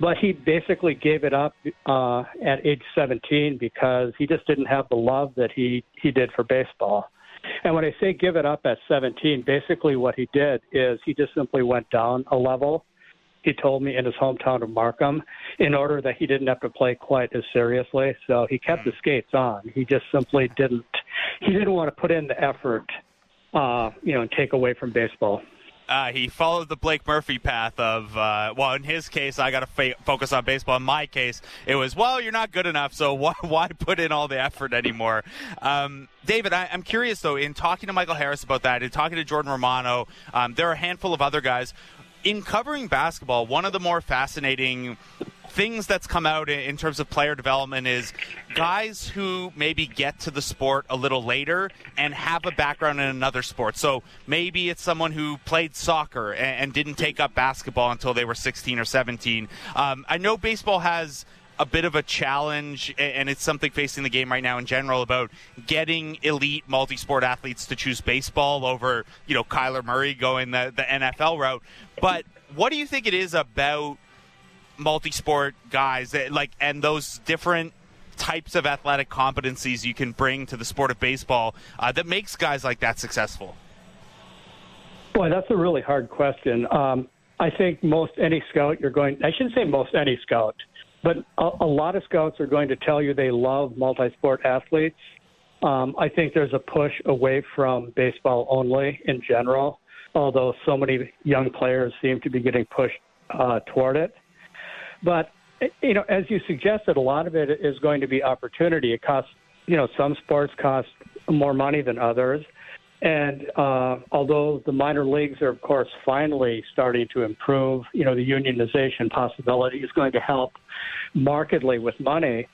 but he basically gave it up uh, at age 17 because he just didn't have the love that he he did for baseball. And when I say give it up at 17, basically what he did is he just simply went down a level. He told me in his hometown of Markham in order that he didn't have to play quite as seriously. So he kept the skates on. He just simply didn't he didn't want to put in the effort uh, you know, and take away from baseball. Uh, he followed the Blake Murphy path of, uh, well, in his case, I got to fa- focus on baseball. In my case, it was, well, you're not good enough, so [LAUGHS] why, why put in all the effort anymore? Um, David, I, am curious, though, in talking to Michael Harris about that, in talking to Jordan Romano, um, there are a handful of other guys. In covering basketball, one of the more fascinating things that's come out in terms of player development is guys who maybe get to the sport a little later and have a background in another sport. So maybe it's someone who played soccer and, didn't take up basketball until they were 16 or 17. Um, I know baseball has a bit of a challenge, and it's something facing the game right now in general about getting elite multi-sport athletes to choose baseball over, you know, Kyler Murray going the, the NFL route. But what do you think it is about multi-sport guys that, like and those different types of athletic competencies you can bring to the sport of baseball uh, that makes guys like that successful? Boy, that's a really hard question. Um, I think most any scout you're going, I shouldn't say most any scout, but a, a lot of scouts are going to tell you they love multi sport athletes. Um, I think there's a push away from baseball only in general, although so many young players seem to be getting pushed uh, toward it. But you know, as you suggested, a lot of it is going to be opportunity. It costs, you know, some sports cost more money than others. And uh, although the minor leagues are, of course, finally starting to improve, you know, the unionization possibility is going to help markedly with money.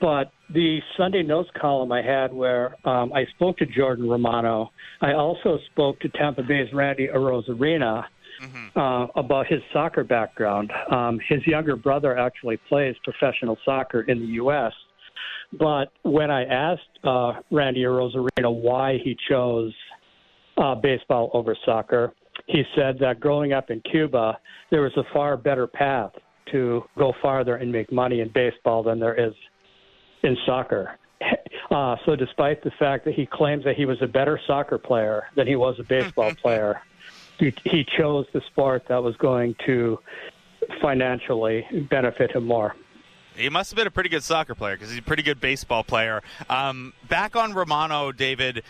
But the Sunday Notes column I had where um, I spoke to Jordan Romano, I also spoke to Tampa Bay's Randy Arozarena mm-hmm. uh, about his soccer background. Um, his younger brother actually plays professional soccer in the U.S. But when I asked uh, Randy Arozarena why he chose uh, baseball over soccer, he said that growing up in Cuba, there was a far better path to go farther and make money in baseball than there is in soccer. [LAUGHS] Uh, so, despite the fact that he claims that he was a better soccer player than he was a baseball [LAUGHS] player, he, he chose the sport that was going to financially benefit him more. He must have been a pretty good soccer player because he's a pretty good baseball player. Um, back on Romano, David.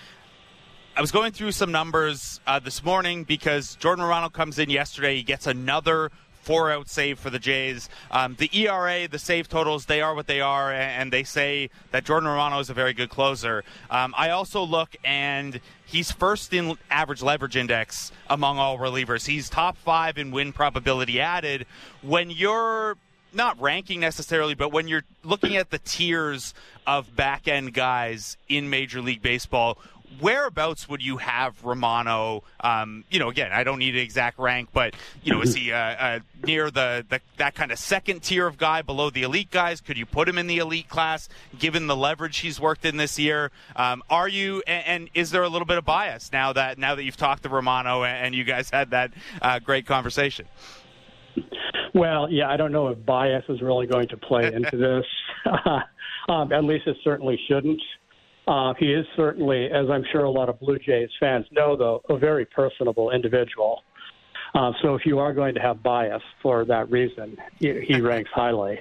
I was going through some numbers uh, this morning because Jordan Romano comes in yesterday. He gets another four out save for the Jays. Um, the ERA, the save totals, they are what they are, and they say that Jordan Romano is a very good closer. Um, I also look and he's first in average leverage index among all relievers. He's top five in win probability added. When you're not ranking necessarily, but when you're looking at the tiers of back end guys in Major League Baseball, whereabouts would you have Romano? Um, you know, again, I don't need an exact rank, but you know, is he uh, uh, near the, the that kind of second tier of guy below the elite guys? Could you put him in the elite class, given the leverage he's worked in this year? Um, are you, and, and, is there a little bit of bias now that now that you've talked to Romano and, and you guys had that uh, great conversation? Well, yeah, I don't know if bias is really going to play into [LAUGHS] this. [LAUGHS] um, at least it certainly shouldn't. Uh, he is certainly, as I'm sure a lot of Blue Jays fans know, though, a very personable individual. Uh, so if you are going to have bias for that reason, he, he [LAUGHS] ranks highly.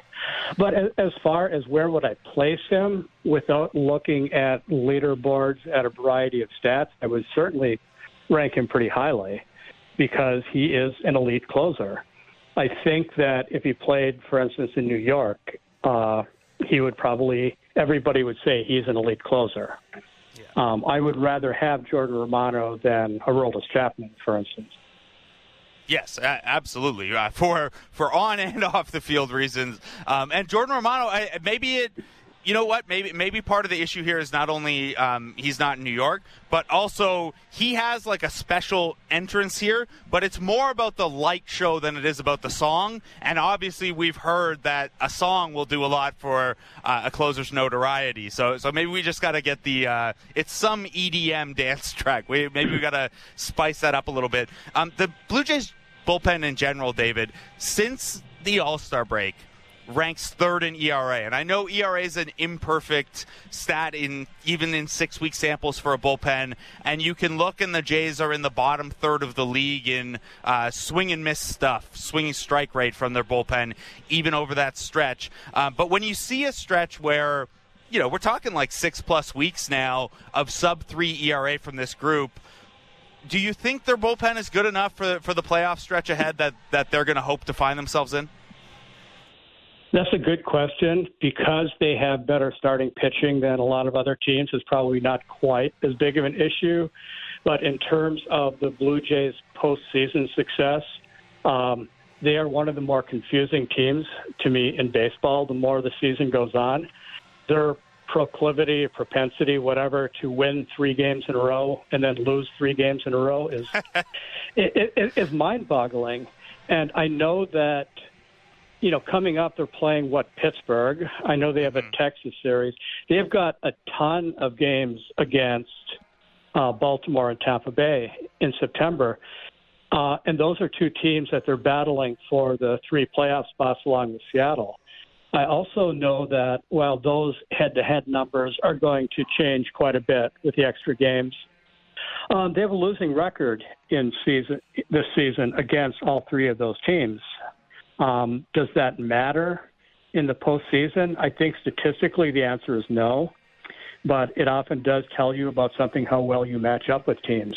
But as, as far as where would I place him without looking at leaderboards at a variety of stats, I would certainly rank him pretty highly because he is an elite closer. I think that if he played, for instance, in New York, uh, he would probably everybody would say he's an elite closer. Yeah. Um, I would rather have Jordan Romano than Aroldis Chapman, for instance. Yes, absolutely. Uh, for for on and [LAUGHS] off the field reasons, um, and Jordan Romano, I, maybe it you know what? Maybe maybe part of the issue here is not only um, he's not in New York, but also he has like a special entrance here. But it's more about the light show than it is about the song. And obviously, we've heard that a song will do a lot for uh, a closer's notoriety. So so maybe we just got to get the uh, it's some EDM dance [LAUGHS] track. We, maybe we got to spice that up a little bit. Um, the Blue Jays bullpen in general, David, since the All Star break ranks third in ERA. And I know ERA is an imperfect stat in even in six week samples for a bullpen. And you can look, and the Jays are in the bottom third of the league in uh, swing and miss stuff, swinging strike rate from their bullpen, even over that stretch. Uh, but when you see a stretch where you know, we're talking like six plus weeks now of sub three ERA from this group. Do you think their bullpen is good enough for for the playoff stretch ahead that, that they're going to hope to find themselves in? That's a good question. Because they have better starting pitching than a lot of other teams, is probably not quite as big of an issue. But in terms of the Blue Jays' postseason success, um, they are one of the more confusing teams to me in baseball. The more the season goes on, their proclivity, propensity, whatever, to win three games in a row and then lose three games in a row is [LAUGHS] it, it, is mind-boggling. And I know that you know, coming up, they're playing what Pittsburgh. I know they have a mm-hmm. Texas series. They've got a ton of games against uh, Baltimore and Tampa Bay in September, uh, and those are two teams that they're battling for the three playoff spots along with Seattle. I also know that while those head-to-head numbers are going to change quite a bit with the extra games, um, they have a losing record in season this season against all three of those teams. Um, does that matter in the postseason? I think statistically the answer is no, but it often does tell you about something how well you match up with teams.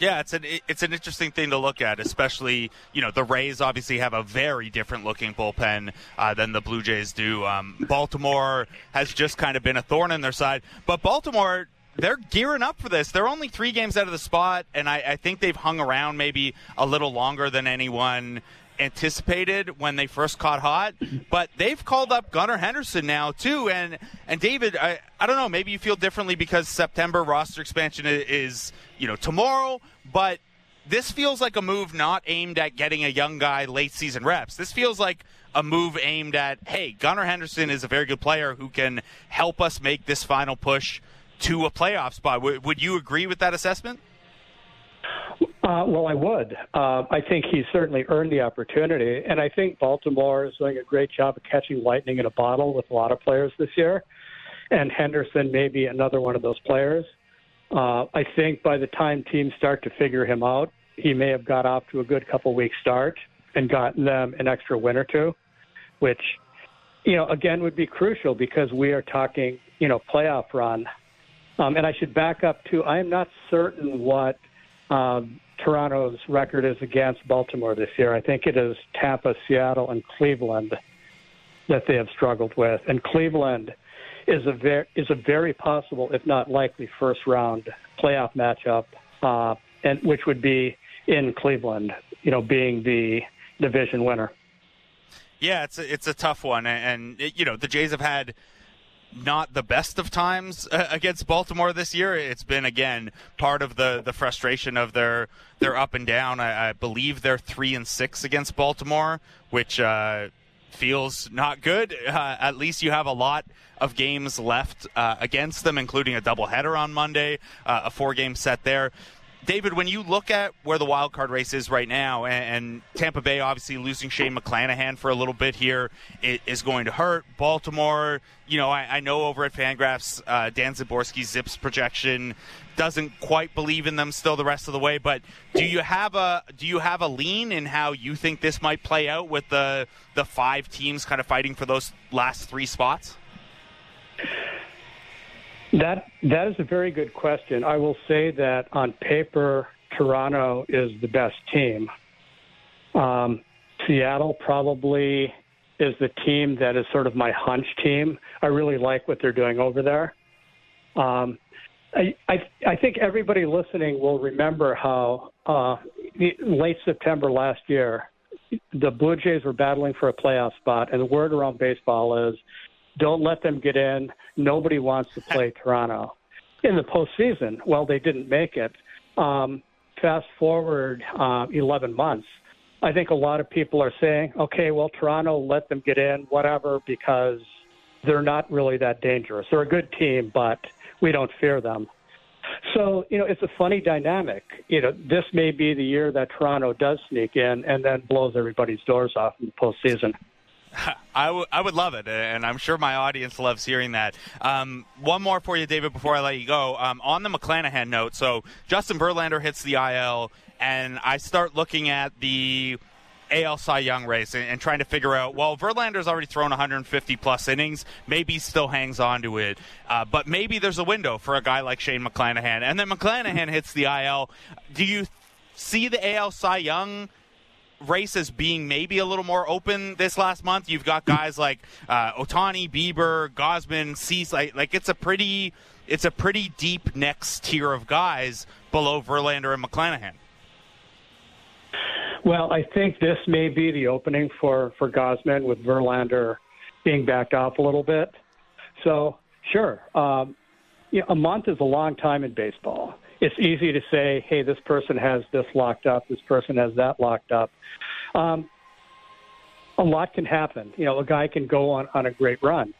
Yeah, it's an it's an interesting thing to look at, especially you know the Rays obviously have a very different looking bullpen uh, than the Blue Jays do. Um, Baltimore has just kind of been a thorn in their side, but Baltimore they're gearing up for this. They're only three games out of the spot, and I, I think they've hung around maybe a little longer than anyone anticipated when they first caught hot, but they've called up Gunnar Henderson now too. And and David, I, I don't know, maybe you feel differently because September roster expansion is you know tomorrow, but this feels like a move not aimed at getting a young guy late season reps. This feels like a move aimed at hey, Gunnar Henderson is a very good player who can help us make this final push to a playoff spot. W- would you agree with that assessment? Uh, well, I would. Uh, I think he's certainly earned the opportunity, and I think Baltimore is doing a great job of catching lightning in a bottle with a lot of players this year. And Henderson may be another one of those players. Uh, I think by the time teams start to figure him out, he may have got off to a good couple week start and gotten them an extra win or two, which, you know, again would be crucial because we are talking, you know, playoff run. Um, and I should back up too. I am not certain what um, Toronto's record is against Baltimore this year. I think it is Tampa, Seattle, and Cleveland that they have struggled with, and Cleveland is a very is a very possible, if not likely, first round playoff matchup, uh, and which would be in Cleveland. You know, being the division winner. Yeah, it's a, it's a tough one, and, and you know the Jays have had not the best of times uh, against Baltimore this year. It's been again part of the, the frustration of their their up and down. I, I believe they're three and six against Baltimore, which uh, feels not good. Uh, at least you have a lot of games left uh, against them, including a doubleheader on Monday, uh, a four game set there. David, when you look at where the wild card race is right now, and, Tampa Bay obviously losing Shane McClanahan for a little bit here is going to hurt. Baltimore, you know, I, I know over at Fangraphs, uh, Dan Szymborski's ZiPS projection doesn't quite believe in them still the rest of the way. But do you have a do you have a lean in how you think this might play out with the the five teams kind of fighting for those last three spots? That that is a very good question. I will say that on paper, Toronto is the best team. Um, Seattle probably is the team that is sort of my hunch team. I really like what they're doing over there. Um, I, I, I think everybody listening will remember how uh, late September last year, the Blue Jays were battling for a playoff spot, and the word around baseball is don't let them get in. Nobody wants to play [LAUGHS] Toronto in the postseason. Well, they didn't make it. Um, fast forward uh, 11 months. I think a lot of people are saying, okay, well, Toronto, let them get in, whatever, because they're not really that dangerous. They're a good team, but we don't fear them. So, you know, it's a funny dynamic. You know, this may be the year that Toronto does sneak in and then blows everybody's doors off in the postseason. I, w- I would love it, and I'm sure my audience loves hearing that. Um, one more for you, David, before I let you go. Um, on the McClanahan note, so Justin Verlander hits the IL, and I start looking at the AL Cy Young race and, and, trying to figure out, well, Verlander's already thrown 150 plus innings. Maybe he still hangs on to it. Uh, but maybe there's a window for a guy like Shane McClanahan. And then McClanahan hits the IL. Do you see the AL Cy Young race as being maybe a little more open this last month. You've got guys like uh, Ohtani, Bieber, Gausman, Cease. Like, like it's a pretty it's a pretty deep next tier of guys below Verlander and McClanahan. Well, I think this may be the opening for for Gausman with Verlander being backed off a little bit. So sure, um, you know, a month is a long time in baseball it's easy to say, hey, this person has this locked up, this person has that locked up. Um, a lot can happen. You know, a guy can go on, on a great run.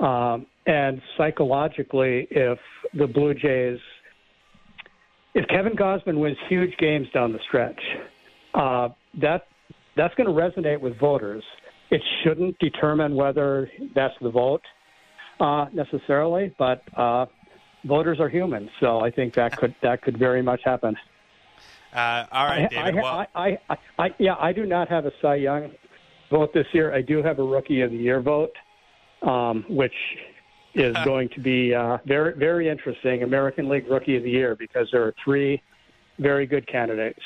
Um, and psychologically, if the Blue Jays, if Kevin Gausman wins huge games down the stretch, uh, that that's going to resonate with voters. It shouldn't determine whether that's the vote uh, necessarily, but uh, voters are human, so I think that could that could very much happen. Uh, all right, David. I, well, I, I, I, yeah, I do not have a Cy Young vote this year. I do have a Rookie of the Year vote, um, which is [LAUGHS] going to be uh, very very interesting. American League Rookie of the Year because there are three very good candidates.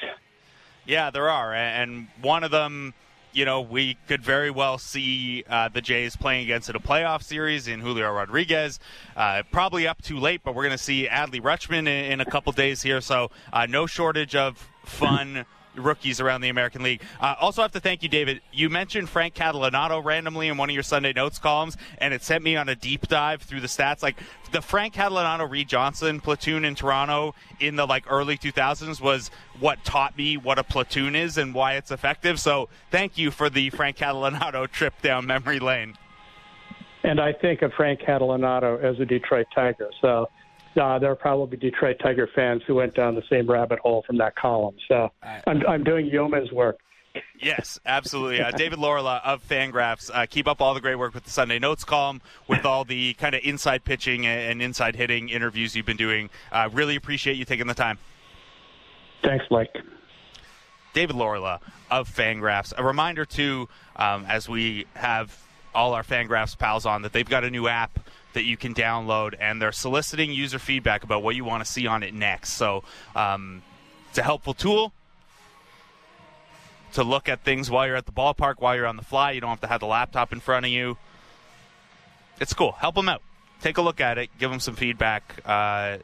Yeah, there are, and one of them, you know, we could very well see uh, the Jays playing against in a playoff series in Julio Rodriguez. Uh, probably up too late, but we're going to see Adley Rutschman in, in, a couple days here, so uh, no shortage of fun rookies around the American League. Uh, also, have to thank you, David. You mentioned Frank Catalanotto randomly in one of your Sunday Notes columns, and it sent me on a deep dive through the stats. Like the Frank Catalanotto Reed Johnson platoon in Toronto in the like early 2000s was what taught me what a platoon is and why it's effective. So, thank you for the Frank Catalanotto [LAUGHS] trip down memory lane. And I think of Frank Catalanotto as a Detroit Tiger. So uh, there are probably Detroit Tiger fans who went down the same rabbit hole from that column. So I'm, I'm doing yeoman's work. Yes, absolutely. Uh, David Laurila of Fangraphs. Uh, keep up all the great work with the Sunday Notes column, with all the kind of inside pitching and inside hitting interviews you've been doing. Uh, really appreciate you taking the time. Thanks, Mike. David Laurila of Fangraphs. A reminder, too, um, as we have all our Fangraphs pals on, that they've got a new app that you can download, and they're soliciting user feedback about what you want to see on it next. So um, it's a helpful tool to look at things while you're at the ballpark, while you're on the fly. You don't have to have the laptop in front of you. It's cool. Help them out. Take a look at it. Give them some feedback. Uh,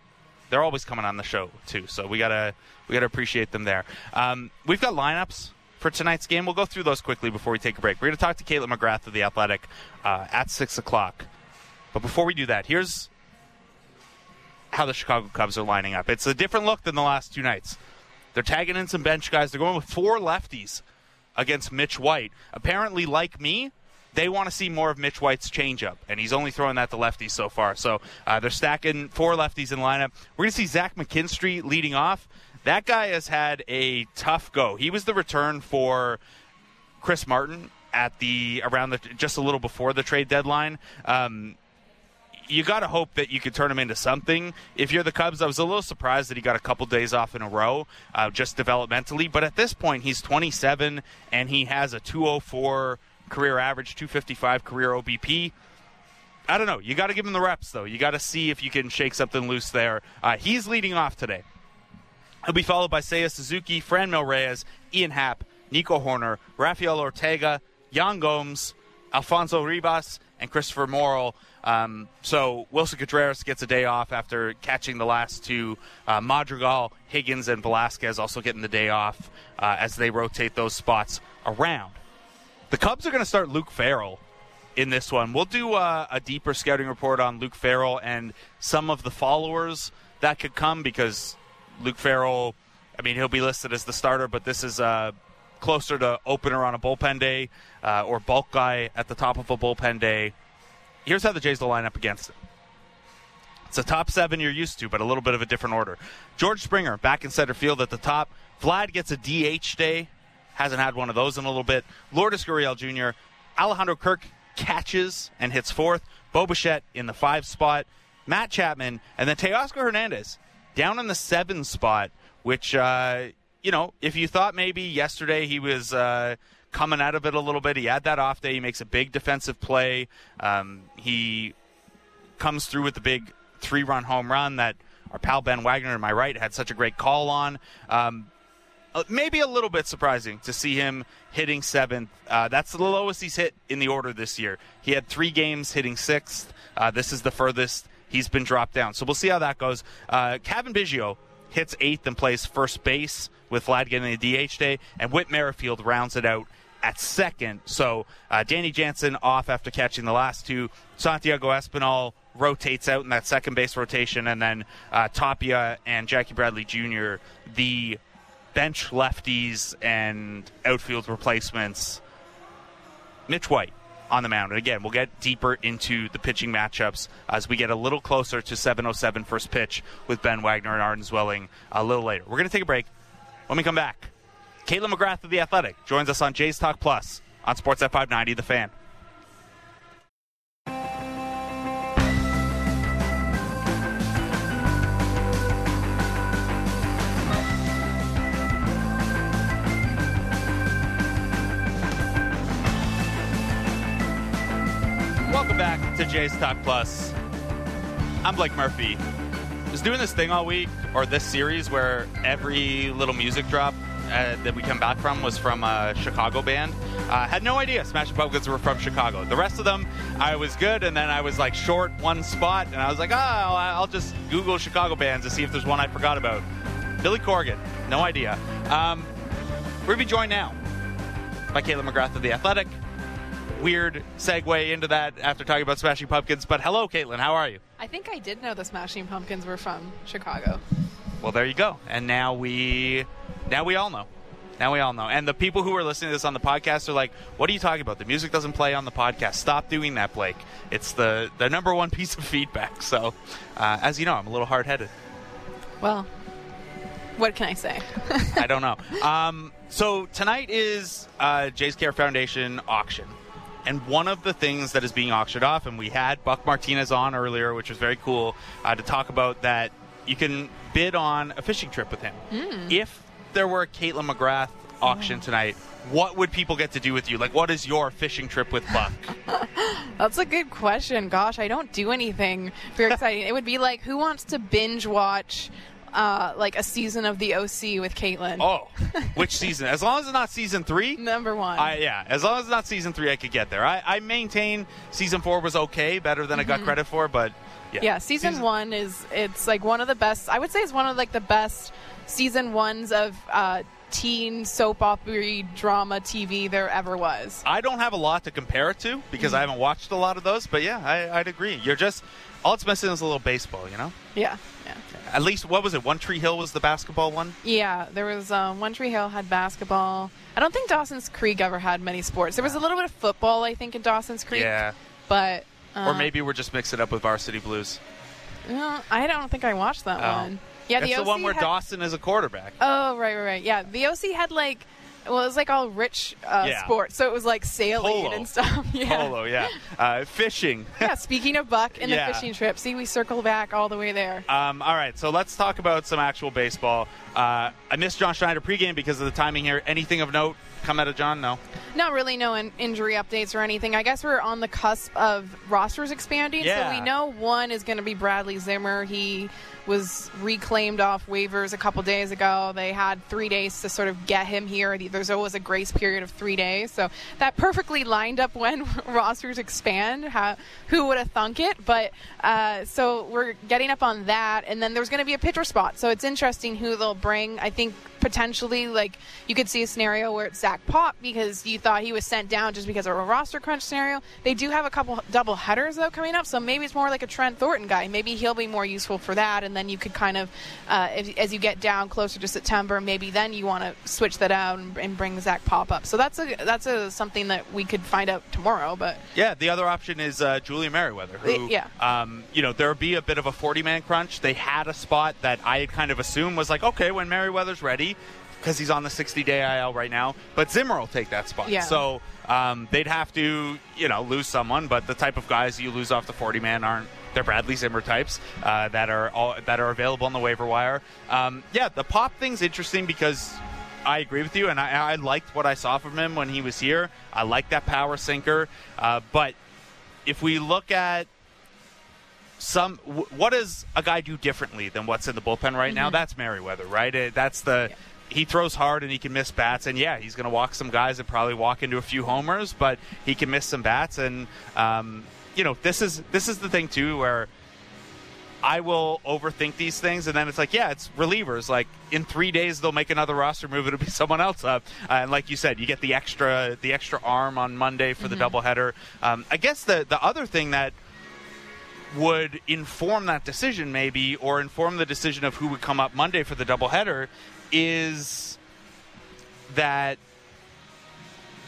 they're always coming on the show too, so we gotta we gotta appreciate them there. Um, we've got lineups for tonight's game. We'll go through those quickly before we take a break. We're to talk to Kaitlyn McGrath of the Athletic uh, at six o'clock. But before we do that, here's how the Chicago Cubs are lining up. It's a different look than the last two nights. They're tagging in some bench guys. They're going with four lefties against Mitch White. Apparently, like me, they want to see more of Mitch White's changeup, and he's only throwing that to lefties so far. So uh, they're stacking four lefties in lineup. We're going to see Zach McKinstry leading off. That guy has had a tough go. He was the return for Chris Martin at the around the just a little before the trade deadline. Um, you got to hope that you could turn him into something. If you're the Cubs, I was a little surprised that he got a couple days off in a row, uh, just developmentally. But at this point, he's 27 and he has a 204 career average, 255 career OBP. I don't know. You got to give him the reps, though. You got to see if you can shake something loose there. Uh, he's leading off today. He'll be followed by Seiya Suzuki, Franmil Reyes, Ian Happ, Nico Hoerner, Rafael Ortega, Yan Gomes, Alfonso Rivas, and Christopher Morel. Um, so Willson Contreras gets a day off after catching the last two. Uh, Madrigal, Higgins, and Velasquez also getting the day off uh, as they rotate those spots around. The Cubs are going to start Luke Farrell in this one. We'll do uh, a deeper scouting report on Luke Farrell and some of the followers that could come because Luke Farrell, I mean, he'll be listed as the starter, but this is uh, closer to opener on a bullpen day uh, or bulk guy at the top of a bullpen day here's how the Jays will line up against it. It's a top seven you're used to, but a little bit of a different order. George Springer back in center field at the top. Vlad gets a DH day. Hasn't had one of those in a little bit. Lourdes Gurriel Jr. Alejandro Kirk catches and hits fourth. Bo Bichette in the five spot. Matt Chapman and then Teoscar Hernandez down in the seven spot, which, uh, you know, if you thought maybe yesterday he was. Uh, coming out of it a little bit. He had that off day. He makes a big defensive play. Um, he comes through with the big three run home run that our pal Ben Wagner, to my right, had such a great call on. Um, uh, maybe a little bit surprising to see him hitting seventh. Uh, that's the lowest he's hit in the order this year. He had three games hitting sixth. Uh, this is the furthest he's been dropped down. So we'll see how that goes. Uh, Cavan Biggio hits eighth and plays first base with Vlad getting the DH day, and Whit Merrifield rounds it out at second. So uh, Danny Jansen off after catching the last two. Santiago Espinal rotates out in that second base rotation, and then uh, Tapia and Jackie Bradley Jr., the bench lefties and outfield replacements. Mitch White on the mound. And again, we'll get deeper into the pitching matchups as we get a little closer to 7.07 first pitch with Ben Wagner and Arden Zwelling a little later. We're going to take a break. When we come back, Kaitlyn McGrath of The Athletic joins us on Jays Talk Plus on Sportsnet 590, The Fan. Welcome back to Jays Talk Plus. I'm Blake Murphy. was doing this thing all week, or this series, where every little music drop uh, that we come back from was from a Chicago band. Uh, had no idea Smashing Pumpkins were from Chicago. The rest of them, I was good, and then I was like short one spot, and I was like, oh, I'll just Google Chicago bands to see if there's one I forgot about. Billy Corgan, no idea. Um, we're going to be joined now by Kaitlyn McGrath of The Athletic. Weird segue into that after talking about Smashing Pumpkins, but hello, Kaitlyn, how are you? I think I did know the Smashing Pumpkins were from Chicago. Well, there you go. And now we now we all know. Now we all know. And the people who are listening to this on the podcast are like, "What are you talking about? The music doesn't play on the podcast. Stop doing that, Blake. It's the the number one [LAUGHS] piece of feedback." So, uh, as you know, I'm a little hard headed. Well, what can I say? [LAUGHS] I don't know. Um, so tonight is uh, Jays Care Foundation auction. And one of the things that is being auctioned off, and we had Buck Martinez on earlier, which was very cool, uh, to talk about that you can bid on a fishing trip with him. Mm. If there were a Kaitlyn McGrath auction tonight, what would people get to do with you? Like, what is your fishing trip with Buck? [LAUGHS] That's a good question. Gosh, I don't do anything very exciting. it would be like, who wants to binge watch uh, like a season of the OC with Kaitlyn? oh, [LAUGHS] which season? As long as it's not season three. Number one. I, yeah, as long as it's not season three, I could get there. I, I maintain season four was okay, better than I got credit for, but yeah. Mm-hmm. yeah, season, one is it's like one of the best. I would say it's one of like the best season ones of uh, teen soap opera drama TV there ever was. I don't have a lot to compare it to because Mm-hmm. I haven't watched a lot of those, but yeah, I, I'd agree. You're just all it's missing is a little baseball, you know. Yeah, yeah. At least what was it? One Tree Hill was the basketball one. Yeah, there was um, One Tree Hill had basketball. I don't think Dawson's Creek ever had many sports. There was a little bit of football, I think, in Dawson's Creek. Yeah, but or uh, maybe we're just mixing it up with Varsity Blues. no, I don't think I watched that Oh. one. Yeah, That's the, the, one where had, Dawson is a quarterback. Oh, right, right, right. Yeah, the OC had like. Well, it was like all rich uh, Yeah. sports, so it was like sailing Polo. and stuff. [LAUGHS] yeah. Polo, yeah, uh, fishing. [LAUGHS] yeah, speaking of Buck and Yeah. the fishing trip, see, we circle back all the way there. Um, all right, so let's talk about some actual baseball. Uh, I missed John Schneider pregame because of the timing here. Anything of note come out of John? No. Not really no in- injury updates or anything. I guess we're on the cusp of rosters expanding. Yeah. So we know one is going to be Bradley Zimmer. He was reclaimed off waivers a couple days ago. They had three days to sort of get him here. There's always a grace period of three days. So that perfectly lined up when [LAUGHS] rosters expand. How, who would have thunk it? But uh, so we're getting up on that. And then there's going to be a pitcher spot. So it's interesting who they'll bring. I think potentially like you could see a scenario where it's Zach Pop because you thought he was sent down just because of a roster crunch scenario. They do have a couple double headers though coming up, so maybe it's more like a Trent Thornton guy. Maybe he'll be more useful for that, and then you could kind of, uh, if, as you get down closer to September, maybe then you want to switch that out and, and bring Zach Pop up. So that's a that's a something that we could find out tomorrow. But Yeah, the other option is uh, Julian Merryweather. Who, yeah. Um, you know, there would be a bit of a 40 man crunch. They had a spot that I had kind of assumed was like, okay, when Merryweather's ready, because he's on the 60 day IL right now, but Zimmer will take that spot. Yeah. So um, they'd have to, you know, lose someone, but the type of guys you lose off the 40 man aren't. They're Bradley Zimmer types uh, that are all, that are available on the waiver wire. Um, yeah, the pop thing's interesting because I agree with you, and I, I liked what I saw from him when he was here. I like that power sinker, uh, but if we look at some, what does a guy do differently than what's in the bullpen right now? That's Merryweather, right? It, that's the he throws hard and he can miss bats, and yeah, he's going to walk some guys and probably walk into a few homers, but he can miss some bats, and um, you know this is this is the thing too where. I will overthink these things, and then it's like, yeah, it's relievers. Like in three days, they'll make another roster move. It'll be [LAUGHS] someone else up, uh, and like you said, you get the extra the extra arm on Monday for the doubleheader. Um, I guess the the other thing that would inform that decision, maybe, or inform the decision of who would come up Monday for the doubleheader, is that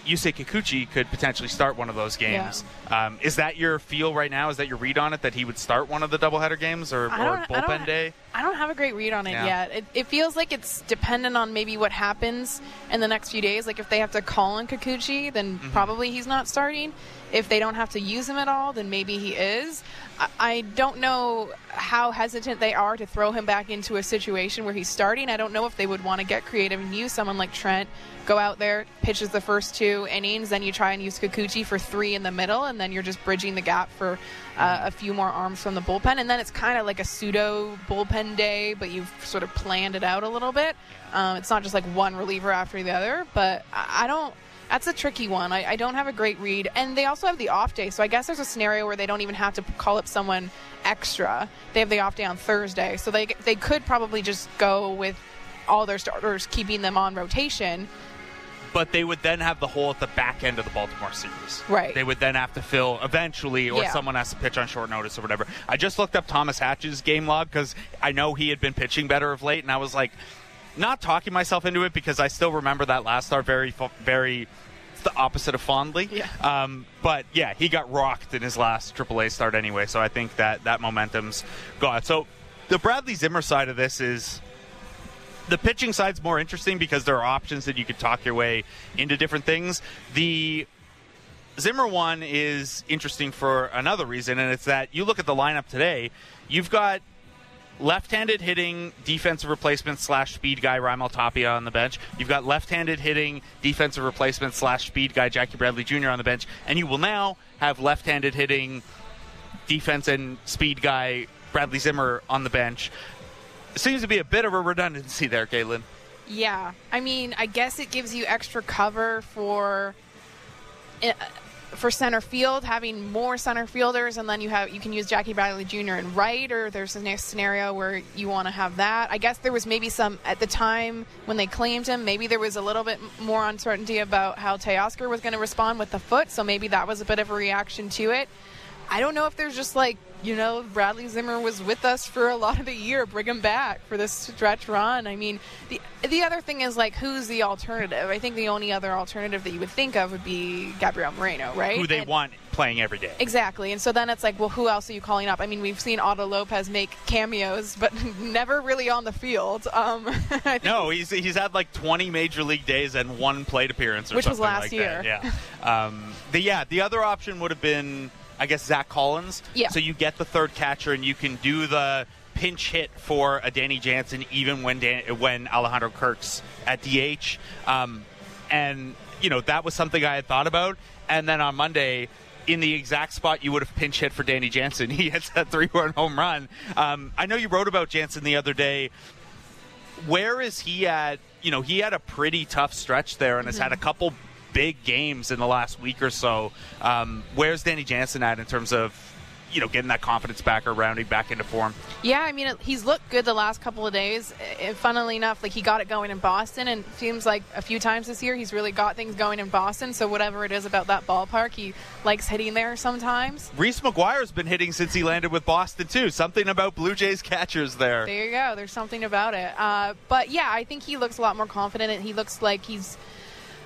Yusei Kikuchi could potentially start one of those games. Um, is that your feel right now? Is that your read on it that he would start one of the doubleheader games or, or don't, I bullpen day? I don't have a great read on it Yeah. yet. It, it feels like it's dependent on maybe what happens in the next few days. Like if they have to call on Kikuchi, then Mm-hmm. probably he's not starting. If they don't have to use him at all, then maybe he is. I, I don't know how hesitant they are to throw him back into a situation where he's starting. I don't know if they would want to get creative and use someone like Trent, go out there, pitches the first two innings, then you try and use Kikuchi for three in the middle, and then you're just bridging the gap for uh, a few more arms from the bullpen. And then it's kind of like a pseudo bullpen day, but you've sort of planned it out a little bit. Um, it's not just like one reliever after the other, but I, I don't. That's a tricky one. I, I, don't have a great read. And they also have the off day. So I guess there's a scenario where they don't even have to call up someone extra. They have the off day on Thursday. So they, they could probably just go with all their starters, keeping them on rotation. But they would then have the hole at the back end of the Baltimore series. Right. They would then have to fill eventually, or Yeah. someone has to pitch on short notice or whatever. I just looked up Thomas Hatch's game log because I know he had been pitching better of late, and I was like, not talking myself into it because I still remember that last start very, very. It's The opposite of fondly, Yeah. Um, but yeah, he got rocked in his last AAA start anyway. So I think that that momentum's gone. So the Bradley Zimmer side of this is the pitching side's more interesting because there are options that you could talk your way into different things. The Zimmer one is interesting for another reason, and it's that you look at the lineup today, you've got left-handed hitting defensive replacement slash speed guy Raimel Tapia on the bench. You've got left-handed hitting defensive replacement slash speed guy Jackie Bradley Jr. on the bench, and you will now have left-handed hitting defense and speed guy Bradley Zimmer on the bench. Seems to be a bit of a redundancy there, Kaitlyn. Yeah, I mean, I guess it gives you extra cover for uh, for center field, having more center fielders, and then you have you can use Jackie Bradley Jr. in right, or there's a next scenario where you want to have that. I guess there was maybe some at the time when they claimed him, maybe there was a little bit more uncertainty about how Teoscar was going to respond with the foot, so maybe that was a bit of a reaction to it. I don't know if there's just like you know Bradley Zimmer was with us for a lot of the year, bring him back for this stretch run. I mean, the the other thing is like who's the alternative? I think the only other alternative that you would think of would be Gabriel Moreno, right? Who they And- want playing every day. Exactly, and so then it's like, well, who else are you calling up? I mean, we've seen Otto Lopez make cameos, but [LAUGHS] never really on the field. Um, [LAUGHS] No, he's he's had like 20 major league days and one plate appearance, or Which was last like year. That. Yeah. um, the yeah, the other option would have been, I guess, Zack Collins. Yeah. So you get the third catcher, and you can do the pinch hit for a Danny Jansen, even when Dan, when Alejandro Kirk's at DH. Um, and you know that was something I had thought about. And then on Monday. In the exact spot you would have pinch hit for Danny Jansen, [LAUGHS] he hits that three-run home run. Um, I know you wrote about Jansen the other day where is he at? You know, he had a pretty tough stretch there and has had a couple big games in the last week or so. Um, where's Danny Jansen at in terms of, you know, getting that confidence back or rounding back into form? Yeah, I mean, it- he's looked good the last couple of days. Funnily enough, like he got it going in Boston, and it seems like a few times this year he's really got things going in Boston. So whatever it is about that ballpark, he likes hitting there sometimes. Reese McGuire's been hitting since he landed with Boston too. Something about Blue Jays catchers there. There you go. There's something about it. Uh, but yeah, I think he looks a lot more confident, and he looks like he's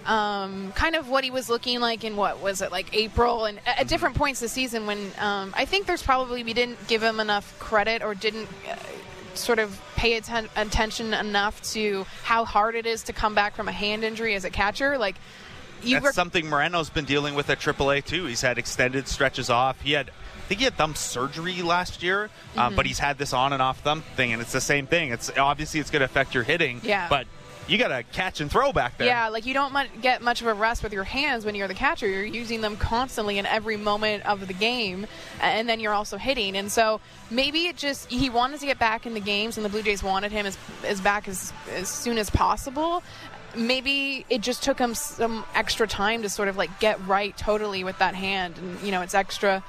um, kind of what he was looking like in what was it like April and at, different points this season. When um, I think there's probably we didn't give him enough credit or didn't. Uh, Sort of pay atten- attention enough to how hard it is to come back from a hand injury as a catcher. Like you That's something Moreno's been dealing with at AAA too. He's had extended stretches off. He had, I think he had thumb surgery last year, um, Mm-hmm. but he's had this on and off thumb thing, and it's the same thing. It's obviously it's going to affect your hitting. Yeah. But you got to catch and throw back there. Yeah, like you don't get much of a rest with your hands when you're the catcher. You're using them constantly in every moment of the game, and then you're also hitting. And so maybe it just he wanted to get back in the games, and the Blue Jays wanted him as, as back as as soon as possible. Maybe it just took him some extra time to sort of like get right totally with that hand, and you know it's extra.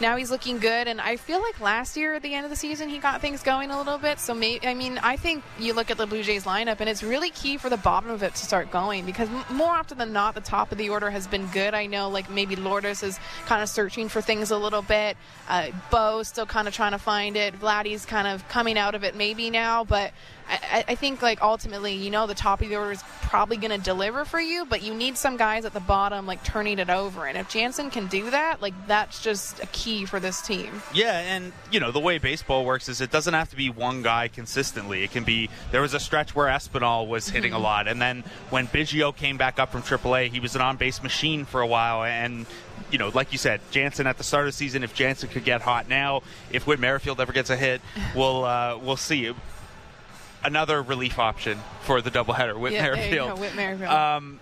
Now he's looking good, and I feel like last year at the end of the season he got things going a little bit. So maybe I mean I think you look at the Blue Jays lineup, and it's really key for the bottom of it to start going because m- more often than not the top of the order has been good. I know like maybe Lourdes is kind of searching for things a little bit. Uh, Bo still kind of trying to find it. Vladdy's kind of coming out of it maybe now, but I, I think like ultimately, you know, the top of the order is probably going to deliver for you, but you need some guys at the bottom like turning it over. And if Jansen can do that, like that's just a key for this team. Yeah, and you know the way baseball works is it doesn't have to be one guy consistently. It can be there was a stretch where Espinal was hitting Mm-hmm. a lot, and then when Biggio came back up from AAA, he was an on-base machine for a while. And you know, like you said, Jansen at the start of the season, if Jansen could get hot now, if Whit Merrifield ever gets a hit, we'll uh, we'll see. Another relief option for the doubleheader, Whit Yeah, Merrifield. Whit Merrifield. Um,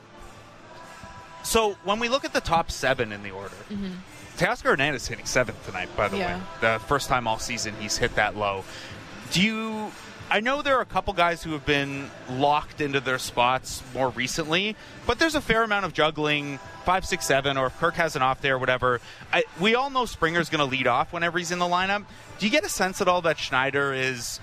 so when we look at the top seven in the order, Teoscar Hernandez hitting seventh tonight. By the Mm-hmm. Yeah. way, the first time all season he's hit that low. Do you? I know there are a couple guys who have been locked into their spots more recently, but there's a fair amount of juggling. Five, six, seven, or if Kirk has an off day or whatever. I, we all know Springer's going to lead off whenever he's in the lineup. Do you get a sense at all that Schneider is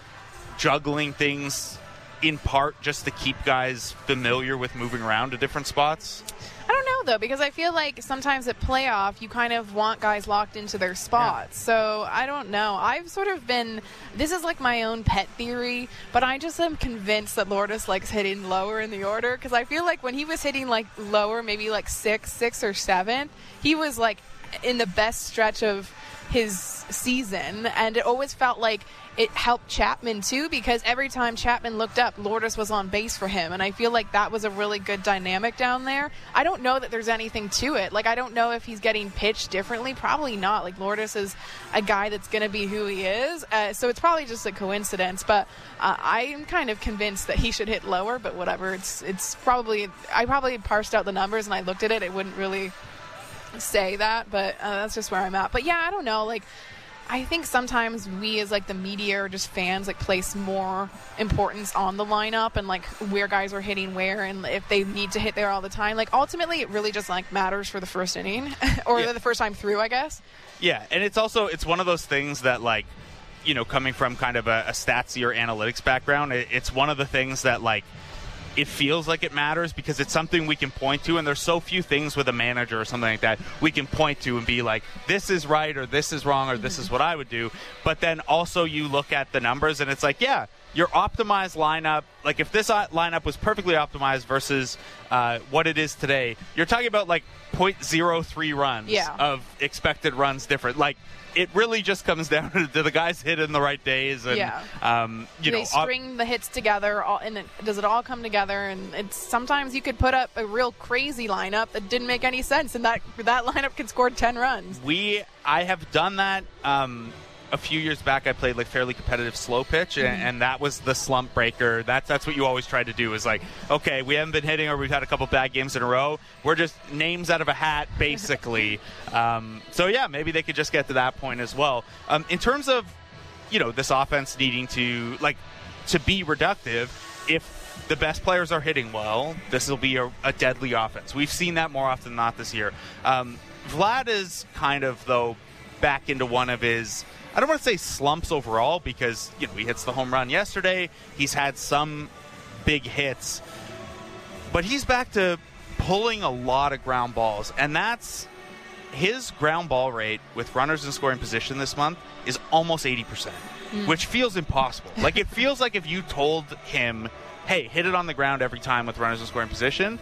juggling things in part just to keep guys familiar with moving around to different spots? I don't know though because I feel like sometimes at playoff you kind of want guys locked into their spots. So I don't know. I've sort of been. This is like my own pet theory, but I just am convinced that Lourdes likes hitting lower in the order because I feel like when he was hitting like lower, maybe like six, six or seven, he was like in the best stretch of his season, and it always felt like it helped Chapman too because every time Chapman looked up, Lourdes was on base for him, and I feel like that was a really good dynamic down there. I don't know that there's anything to it. Like I don't know if he's getting pitched differently. Probably not. Like Lourdes is a guy that's going to be who he is, uh, so it's probably just a coincidence. But uh, I'm kind of convinced that he should hit lower. But whatever, it's it's probably I probably parsed out the numbers and I looked at it. It wouldn't really say that, but uh, that's just where I'm at. But yeah, I don't know. Like, I think sometimes we as like the media or just fans like place more importance on the lineup and like where guys are hitting where and if they need to hit there all the time. Like ultimately, it really just like matters for the first inning [LAUGHS] or Yeah. the first time through, I guess. Yeah, and it's also it's one of those things that like you know coming from kind of a, a statsy or analytics background, it, it's one of the things that like it feels like it matters because it's something we can point to and there's so few things with a manager or something like that we can point to and be like this is right or this is wrong or this is what I would do but then also you look at the numbers and it's like yeah your optimized lineup like if this lineup was perfectly optimized versus uh, what it is today you're talking about like 0.03 runs Yeah. of expected runs different like it really just comes down to the guys hit in the right days and Yeah. um, you Do know they op- string the hits together, all, and it, does it all come together? And it's sometimes you could put up a real crazy lineup that didn't make any sense, and that that [LAUGHS] lineup could score ten runs. we I have done that um, a few years back. I played like fairly competitive slow pitch, and, and that was the slump breaker. That's that's what you always try to do is like, okay, we haven't been hitting, or we've had a couple bad games in a row. We're just names out of a hat, [LAUGHS] basically. um, so yeah, maybe they could just get to that point as well. Um, in terms of you know this offense needing to like to be reductive if the best players are hitting well this will be a, a deadly offense we've seen that more often than not this year um, vlad is kind of though back into one of his i don't want to say slumps overall because you know he hits the home run yesterday. He's had some big hits. But he's back to pulling a lot of ground balls. And that's his ground ball rate with runners in scoring position this month is almost 80%, mm. which feels impossible. like, it feels like if you told him, hey, hit it on the ground every time with runners in scoring position,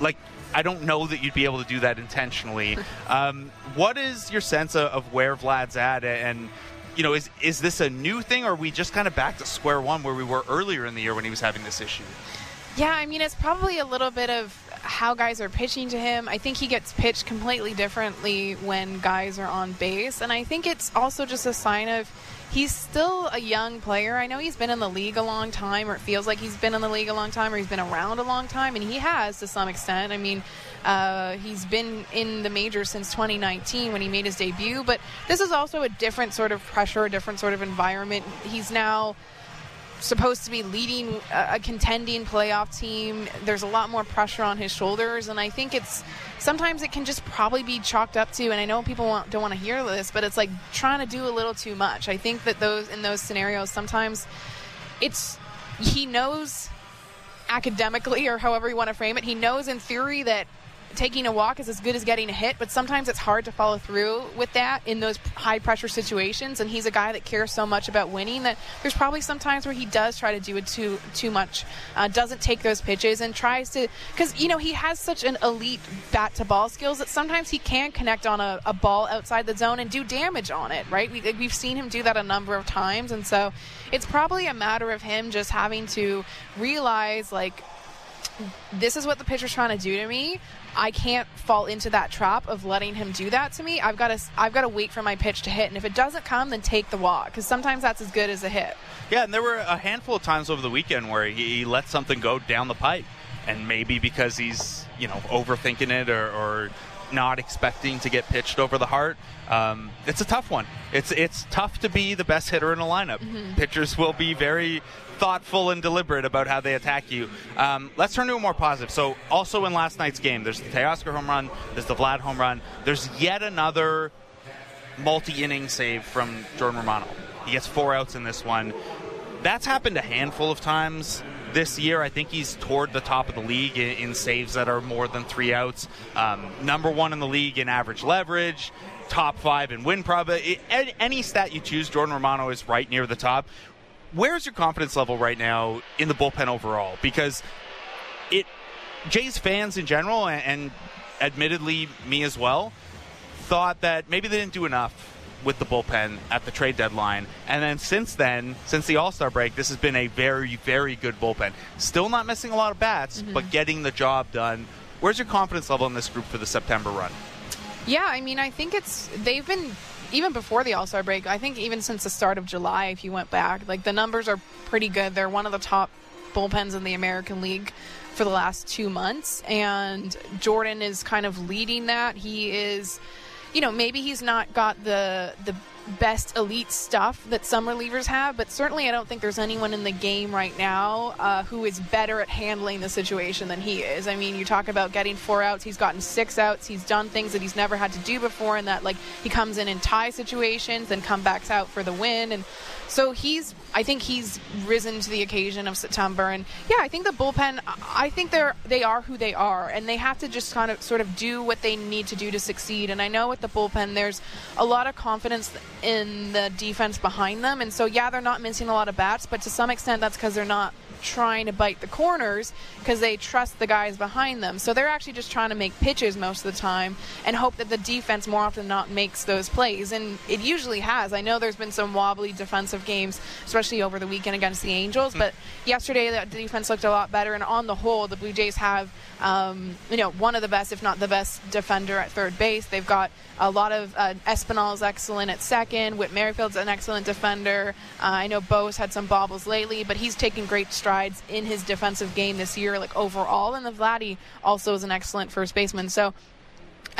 like, I don't know that you'd be able to do that intentionally. [LAUGHS] um, what is your sense of, of where Vlad's at? And, you know, is, is this a new thing, or are we just kind of back to square one where we were earlier in the year when he was having this issue? Yeah, I mean, it's probably a little bit of how guys are pitching to him. I think he gets pitched completely differently when guys are on base. And I think it's also just a sign of he's still a young player. I know he's been in the league a long time, or it feels like he's been in the league a long time, or he's been around a long time, and he has to some extent. I mean, uh, he's been in the majors since 2019 when he made his debut, but this is also a different sort of pressure, a different sort of environment. He's now supposed to be leading a contending playoff team. There's a lot more pressure on his shoulders, and I think it's sometimes it can just probably be chalked up to. And I know people want, don't want to hear this, but it's like trying to do a little too much. I think that those in those scenarios sometimes it's he knows academically or however you want to frame it. He knows in theory that taking a walk is as good as getting a hit, but sometimes it's hard to follow through with that in those high pressure situations. And he's a guy that cares so much about winning that there's probably some times where he does try to do it too too much, uh, doesn't take those pitches and tries to because you know he has such an elite bat to ball skills that sometimes he can connect on a, a ball outside the zone and do damage on it. Right? We, we've seen him do that a number of times, and so it's probably a matter of him just having to realize like this is what the pitcher's trying to do to me. I can't fall into that trap of letting him do that to me. I've got to I've got to wait for my pitch to hit, and if it doesn't come, then take the walk because sometimes that's as good as a hit. Yeah, and there were a handful of times over the weekend where he, he let something go down the pipe, and maybe because he's you know overthinking it or, or not expecting to get pitched over the heart. Um, it's a tough one. It's it's tough to be the best hitter in a lineup. Mm-hmm. Pitchers will be very thoughtful and deliberate about how they attack you. Um, let's turn to a more positive. So, also in last night's game, there's the Teoscar home run, there's the Vlad home run, there's yet another multi-inning save from Jordan Romano. He gets four outs in this one. That's happened a handful of times this year. I think he's toward the top of the league in, in saves that are more than three outs. Um, number one in the league in average leverage. Top five in win probability. Any stat you choose, Jordan Romano is right near the top. Where's your confidence level right now in the bullpen overall? Because it, Jays fans in general, and, and admittedly me as well, thought that maybe they didn't do enough with the bullpen at the trade deadline. And then since then, since the All Star break, this has been a very, very good bullpen. Still not missing a lot of bats, Mm-hmm. but getting the job done. Where's your confidence level in this group for the September run? Yeah, I mean, I think it's they've been even before the All Star break. I think even since the start of July, if you went back, like the numbers are pretty good. They're one of the top bullpens in the American League for the last two months, and Jordan is kind of leading that. He is, you know, maybe he's not got the the best elite stuff that some relievers have, but certainly I don't think there's anyone in the game right now uh, who is better at handling the situation than he is. I mean, you talk about getting four outs, he's gotten six outs, he's done things that he's never had to do before, and that like he comes in in tie situations, then comebacks out for the win, and so he's. I think he's risen to the occasion of September, and yeah, I think the bullpen. I think they're they are who they are, and they have to just kind of sort of do what they need to do to succeed. And I know with the bullpen, there's a lot of confidence in the defense behind them, and so yeah, they're not missing a lot of bats, but to some extent, that's because they're not trying to bite the corners because they trust the guys behind them. So they're actually just trying to make pitches most of the time and hope that the defense more often than not makes those plays. And it usually has. I know there's been some wobbly defensive games, especially over the weekend against the Angels, but yesterday the defense looked a lot better. And on the whole, the Blue Jays have, um, you know, one of the best, if not the best, defender at third base. They've got a lot of uh, Espinal is excellent at second. Whit Merrifield's an excellent defender. Uh, I know Bo's had some bobbles lately, but he's taken great strides in his defensive game this year, like overall. And the Vladdy also is an excellent first baseman. So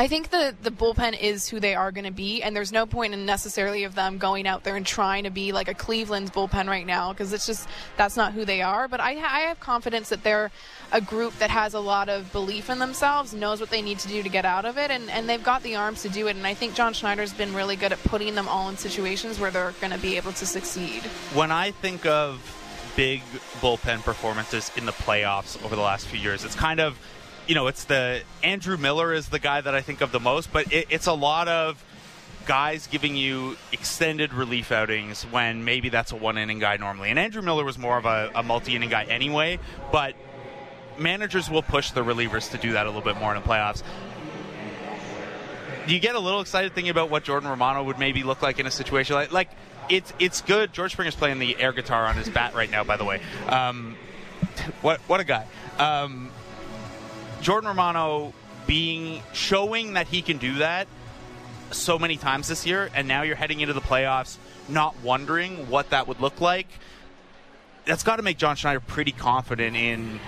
I think the the bullpen is who they are going to be, and there's no point in necessarily of them going out there and trying to be like a Cleveland's bullpen right now because it's just that's not who they are. But I, I have confidence that they're a group that has a lot of belief in themselves, knows what they need to do to get out of it, and, and they've got the arms to do it. And I think John Schneider's been really good at putting them all in situations where they're going to be able to succeed. When I think of big bullpen performances in the playoffs over the last few years, it's kind of, you know, it's the Andrew Miller is the guy that I think of the most, but it, it's a lot of guys giving you extended relief outings when maybe that's a one inning guy normally. And Andrew Miller was more of a, a multi inning guy anyway, but managers will push the relievers to do that a little bit more in the playoffs. You get a little excited thinking about what Jordan Romano would maybe look like in a situation like like it's it's good. George Springer's playing the air guitar on his bat right now, by the way. Um, what what a guy. Um, Jordan Romano being showing that he can do that so many times this year, and now you're heading into the playoffs, not wondering what that would look like. That's got to make John Schneider pretty confident in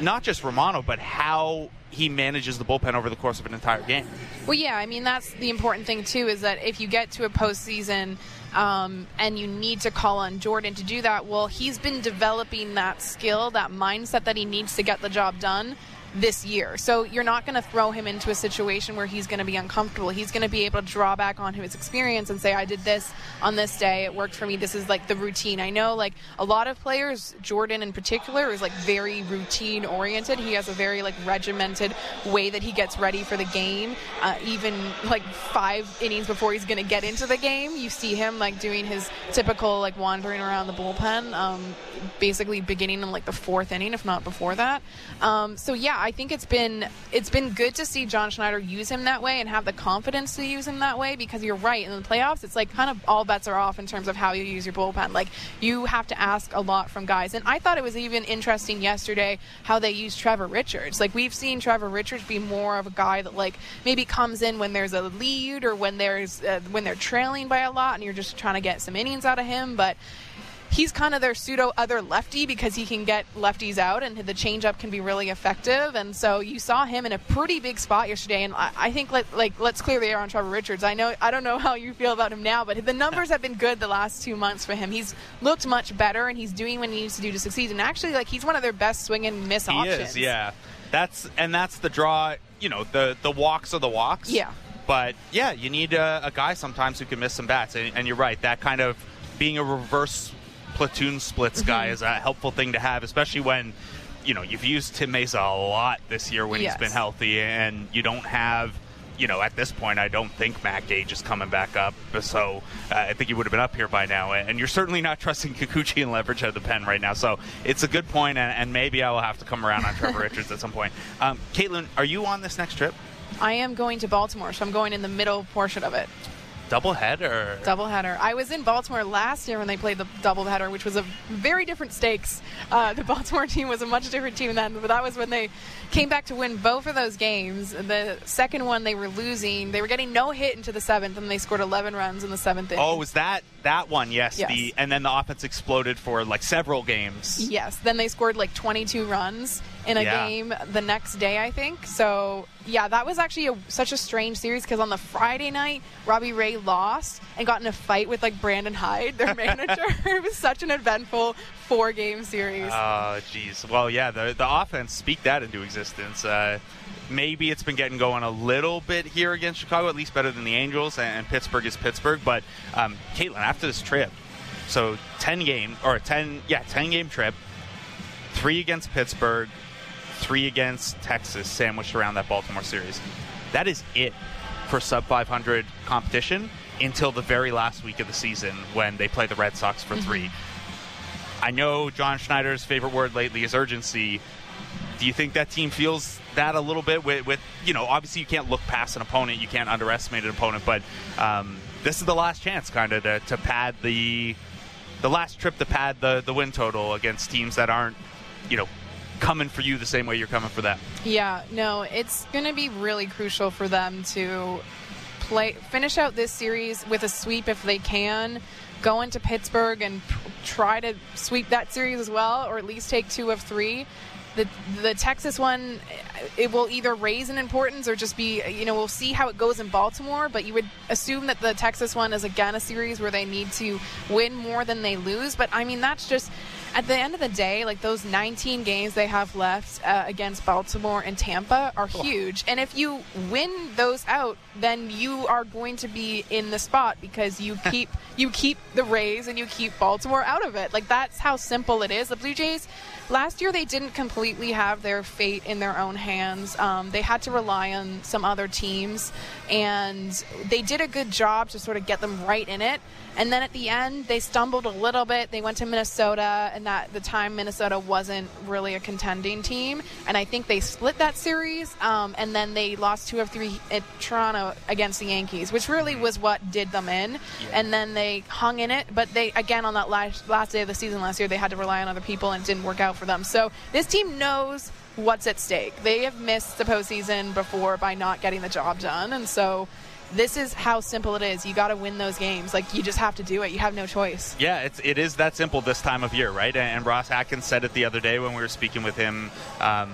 not just Romano, but how he manages the bullpen over the course of an entire game. Well, yeah, I mean that's the important thing too is that if you get to a postseason um, and you need to call on Jordan to do that, well, he's been developing that skill, that mindset that he needs to get the job done this year. So you're not going to throw him into a situation where he's going to be uncomfortable. He's going to be able to draw back on his experience and say, I did this on this day. It worked for me. This is like the routine. I know like a lot of players, Jordan in particular, is like very routine oriented. He has a very like regimented way that he gets ready for the game. Uh, even like five innings before he's going to get into the game, you see him like doing his typical like wandering around the bullpen, um, basically beginning in like the fourth inning, if not before that. Um, so yeah, I think it's been it's been good to see John Schneider use him that way and have the confidence to use him that way because you're right in the playoffs, it's like kind of all bets are off in terms of how you use your bullpen. Like you have to ask a lot from guys, and I thought it was even interesting yesterday how they used Trevor Richards. Like we've seen Trevor Richards be more of a guy that like maybe comes in when there's a lead or when there's uh, when they're trailing by a lot, and you're just trying to get some innings out of him, but he's kind of their pseudo other lefty because he can get lefties out and the changeup can be really effective. And so you saw him in a pretty big spot yesterday. And I, I think let, like let's clear the air on Trevor Richards. I know I don't know how you feel about him now, but the numbers have been good the last two months for him. He's looked much better and he's doing what he needs to do to succeed. And actually, like he's one of their best swing and miss he options. is, yeah. That's and that's the draw. You know, the the walks are the walks. Yeah. But yeah, you need a, a guy sometimes who can miss some bats, and, and you're right. That kind of being a reverse platoon splits guy Mm-hmm. is a helpful thing to have, especially when you know you've used Tim Mayza a lot this year when Yes. he's been healthy, and you don't have. You know, at this point, I don't think Matt Gage is coming back up, so uh, I think he would have been up here by now. And you're certainly not trusting [LAUGHS] Kikuchi and leverage at the pen right now, so it's a good point, and, and maybe I will have to come around on Trevor [LAUGHS] Richards at some point. Um, Kaitlyn, are you on this next trip? I am going to Baltimore, so I'm going in the middle portion of it. Doublehead or Doubleheader. I was in Baltimore last year when they played the doubleheader, which was a very different stakes. Uh, the [LAUGHS] Baltimore team was a much different team then, but that was when they came back to win both of those games. The second one they were losing. They were getting no hit into the seventh, and they scored 11 runs in the seventh inning. Oh, was that that one? Yes. Yes. The and then the offense exploded for like several games. Yes. Then they scored like 22 runs in a Yeah. game the next day, I think. So, yeah, that was actually a, such a strange series because on the Friday night, Robbie Ray lost and got in a fight with like Brandon Hyde, their manager. [LAUGHS] it was such an eventful four game series. Oh, jeez. Well, yeah, the the offense speak that into existence. Uh, maybe it's been getting going a little bit here against Chicago, at least better than the Angels, and, and Pittsburgh is Pittsburgh. But um, Kaitlyn, after this trip, so ten game or ten, yeah, ten game trip, three against Pittsburgh, three against Texas, sandwiched around that Baltimore series. That is it for sub 500 competition until the very last week of the season when they play the Red Sox for 3 I know John Schneider's favorite word lately is urgency. Do you think that team feels that a little bit with, with you know, obviously you can't look past an opponent, you can't underestimate an opponent, but um, this is the last chance kind of to, to pad the the last trip to pad the, the win total against teams that aren't, you know, coming for you the same way you're coming for them. Yeah, no, it's going to be really crucial for them to play finish out this series with a sweep if they can. Go into Pittsburgh and try to sweep that series as well, or at least take two of three. The the Texas one, eh, it will either raise in importance or just be you know we'll see how it goes in Baltimore. But you would assume that the Texas one is again a series where they need to win more than they lose. But I mean that's just at the end of the day, like those 19 games they have left uh, against Baltimore and Tampa are huge. And if you win those out, then you are going to be in the spot because you [LAUGHS] keep you keep the Rays and you keep Baltimore out of it. Like that's how simple it is. The Blue Jays last year they didn't completely have their fate in their own hands. Um, they had to rely on some other teams, and they did a good job to sort of get them right in it. And then at the end, they stumbled a little bit. They went to Minnesota, and that the time Minnesota wasn't really a contending team. And I think they split that series, um, and then they lost two of three at Toronto against the Yankees, which really was what did them in. And then they hung in it, but they again on that last last day of the season last year, they had to rely on other people, and it didn't work out for them. So this team knows what's at stake. They have missed the postseason before by not getting the job done, and so this is how simple it is. You got to win those games. Like you just have to do it. You have no choice. Yeah, it's it is that simple this time of year, right? And, and Ross Atkins said it the other day when we were speaking with him. Um,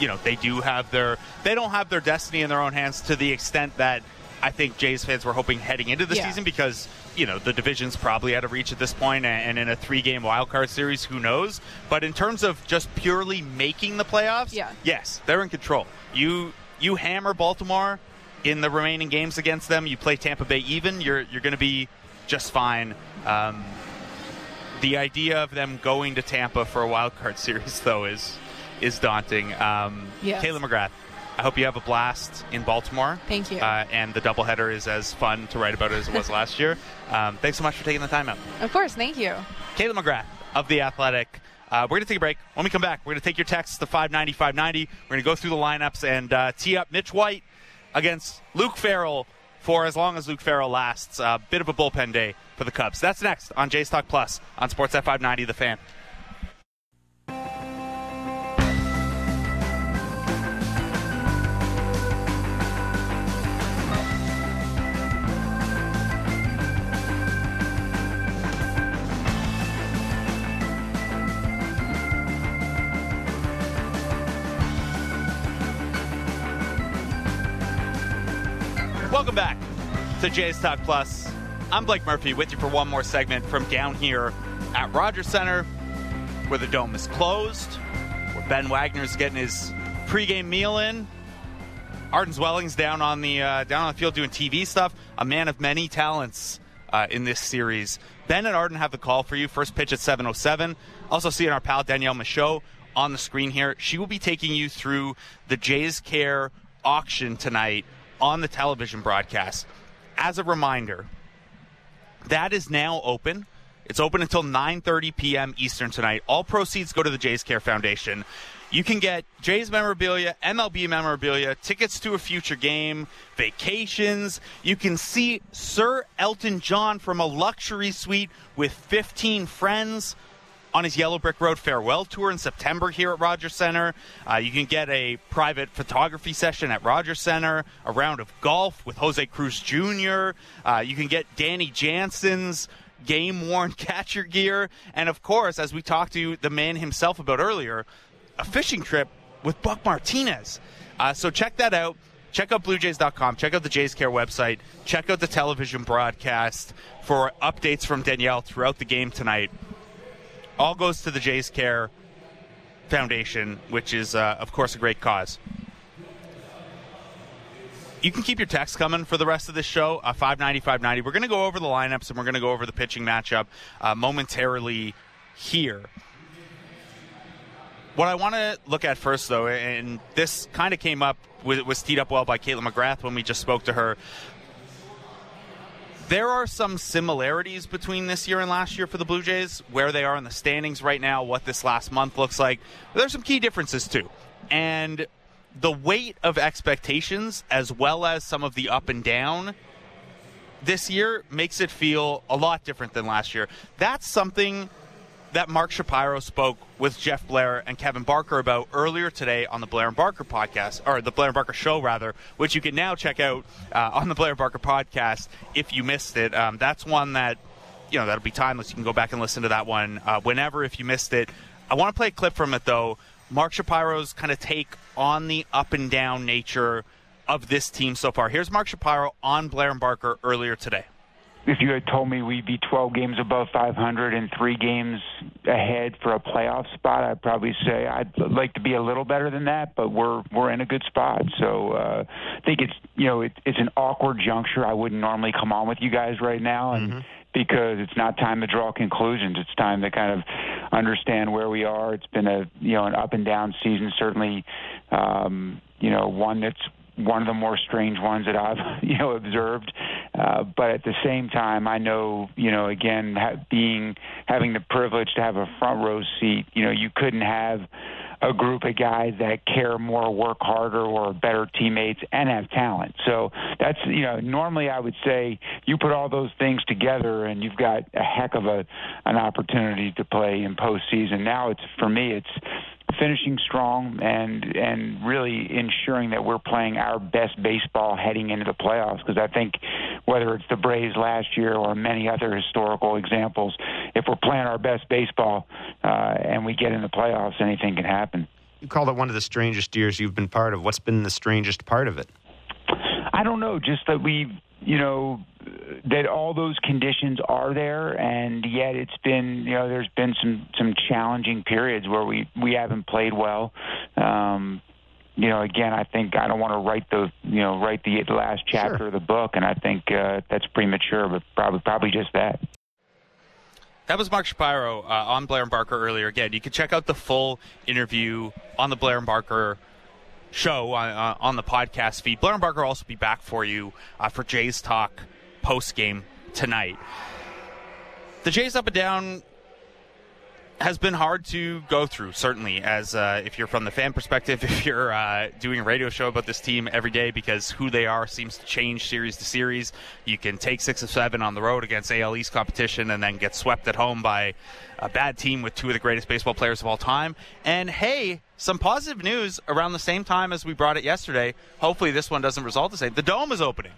you know, they do have their they don't have their destiny in their own hands to the extent that I think Jays fans were hoping heading into the Yeah. season because you know the division's probably out of reach at this point, and in a three-game wild card series, who knows? But in terms of just purely making the playoffs, Yeah. yes, they're in control. You you hammer Baltimore in the remaining games against them. You play Tampa Bay even. You're you're going to be just fine. Um, the idea of them going to Tampa for a wild card [LAUGHS] series, though, is is daunting. Um, Yes. Kaitlyn McGrath, I hope you have a blast in Baltimore. Thank you. Uh, and the doubleheader is as fun to write about as it was [LAUGHS] last year. Um, thanks so much for taking the time out. Of course, thank you. Kaitlyn McGrath of The Athletic. Uh, we're going to take a break. When we come back, we're going to take your texts to 590, 590. We're going to go through the lineups and uh, tee up Mitch White against Luke Farrell for as long as Luke Farrell lasts. A bit of a bullpen day for the Cubs. That's next on Jays Talk Plus on Sportsnet 590, The Fan. To Jays Talk Plus. I'm Blake Murphy with you for one more segment from down here at Rogers Center, where the dome is closed, where Ben Wagner's getting his pregame meal in. Arden Zwelling's down on the uh, down on the field doing TV stuff. A man of many talents uh, in this series. Ben and Arden have the call for you. First pitch at 7:07. Also seeing our pal Danielle Michaud on the screen here. She will be taking you through the Jays Care auction tonight on the television broadcast. As a reminder, that is now open. It's open until 9:30 p.m. Eastern tonight. All proceeds go to the Jays Care Foundation. You can get Jays memorabilia, MLB memorabilia, tickets to a future game, vacations. You can see Sir Elton John from a luxury suite with 15 friends on his Yellow Brick Road farewell tour in September here at Rogers Center. Uh, you can get a private photography session at Rogers Center, a round of golf with Jose Cruz Jr. Uh, you can get Danny Jansen's game worn [LAUGHS] catcher gear. And of course, as we talked to the man himself about earlier, a fishing trip with Buck Martinez. Uh, so check that out. Check out BlueJays.com. Check out the Jays Care website. Check out the television broadcast for updates from Danielle throughout the game tonight all goes to the Jays Care Foundation, which is, uh, of course, a great cause. You can keep your text coming for the rest of this show, uh, 590, 590. We're going to go over the lineups and we're going to go over the pitching matchup uh, momentarily here. What I want to look at first, though, and this kind of came up, was teed up well by Kaitlyn McGrath when we just spoke to her there are some similarities between this year and last year for the Blue Jays, where they are in the standings right now, what this last month looks like. There's some key differences too. And the weight of expectations, as well as some of the up and down this year, makes it feel a lot different than last year. That's something that Mark Shapiro spoke with Jeff Blair and Kevin Barker about earlier today on the Blair and Barker podcast, or the Blair and Barker show, rather, which you can now check out uh, on the Blair and Barker podcast if you missed it. Um, that's one that, you know, that'll be timeless. You can go back and listen to that one uh, whenever if you missed it. I want to play a clip from it, though. Mark Shapiro's kind of take on the up and down nature of this team so far. Here's Mark Shapiro on Blair and Barker earlier today if you had told me we'd be 12 games above 500 and three games ahead for a playoff spot, I'd probably say I'd like to be a little better than that, but we're we're in a good spot. So uh, I think it's you know it, it's an awkward juncture. I wouldn't normally come on with you guys right now, and mm-hmm. because it's not time to draw conclusions. It's time to kind of understand where we are. It's been a you know an up and down season, certainly. Um, you know, one that's one of the more strange ones that I've [LAUGHS] you know observed. Uh, but at the same time, I know you know again ha- being having the privilege to have a front row seat. You know, you couldn't have a group of guys that care more, work harder, or better teammates, and have talent. So that's you know normally I would say you put all those things together and you've got a heck of a an opportunity to play in postseason. Now it's for me it's finishing strong and and really ensuring that we're playing our best baseball heading into the playoffs. Because I think whether it's the Braves last year or many other historical examples if we're playing our best baseball uh, and we get in the playoffs anything can happen. You called it one of the strangest years you've been part of. What's been the strangest part of it? I don't know just that we you know that all those conditions are there, and yet it's been you know there's been some some challenging periods where we we haven't played well. Um, you know, again, I think I don't want to write the you know write the last chapter sure. of the book, and I think uh, that's premature, but probably probably just that. That was Mark Shapiro uh, on Blair and Barker earlier. Again, you can check out the full interview on the Blair and Barker show on, uh, on the podcast feed. Blair and Barker will also be back for you uh, for Jays Talk post game tonight. The Jays up and down has been hard to go through, certainly, as uh, if you're from the fan perspective, [LAUGHS] if you're uh, doing a radio show about this team every day because who they are seems to change series to series. You can take six or seven on the road against AL East competition and then get swept at home by a bad team with two of the greatest baseball players of all time. And hey, some positive news around the same time as we brought it yesterday. Hopefully, this one doesn't result the same. The Dome is opening.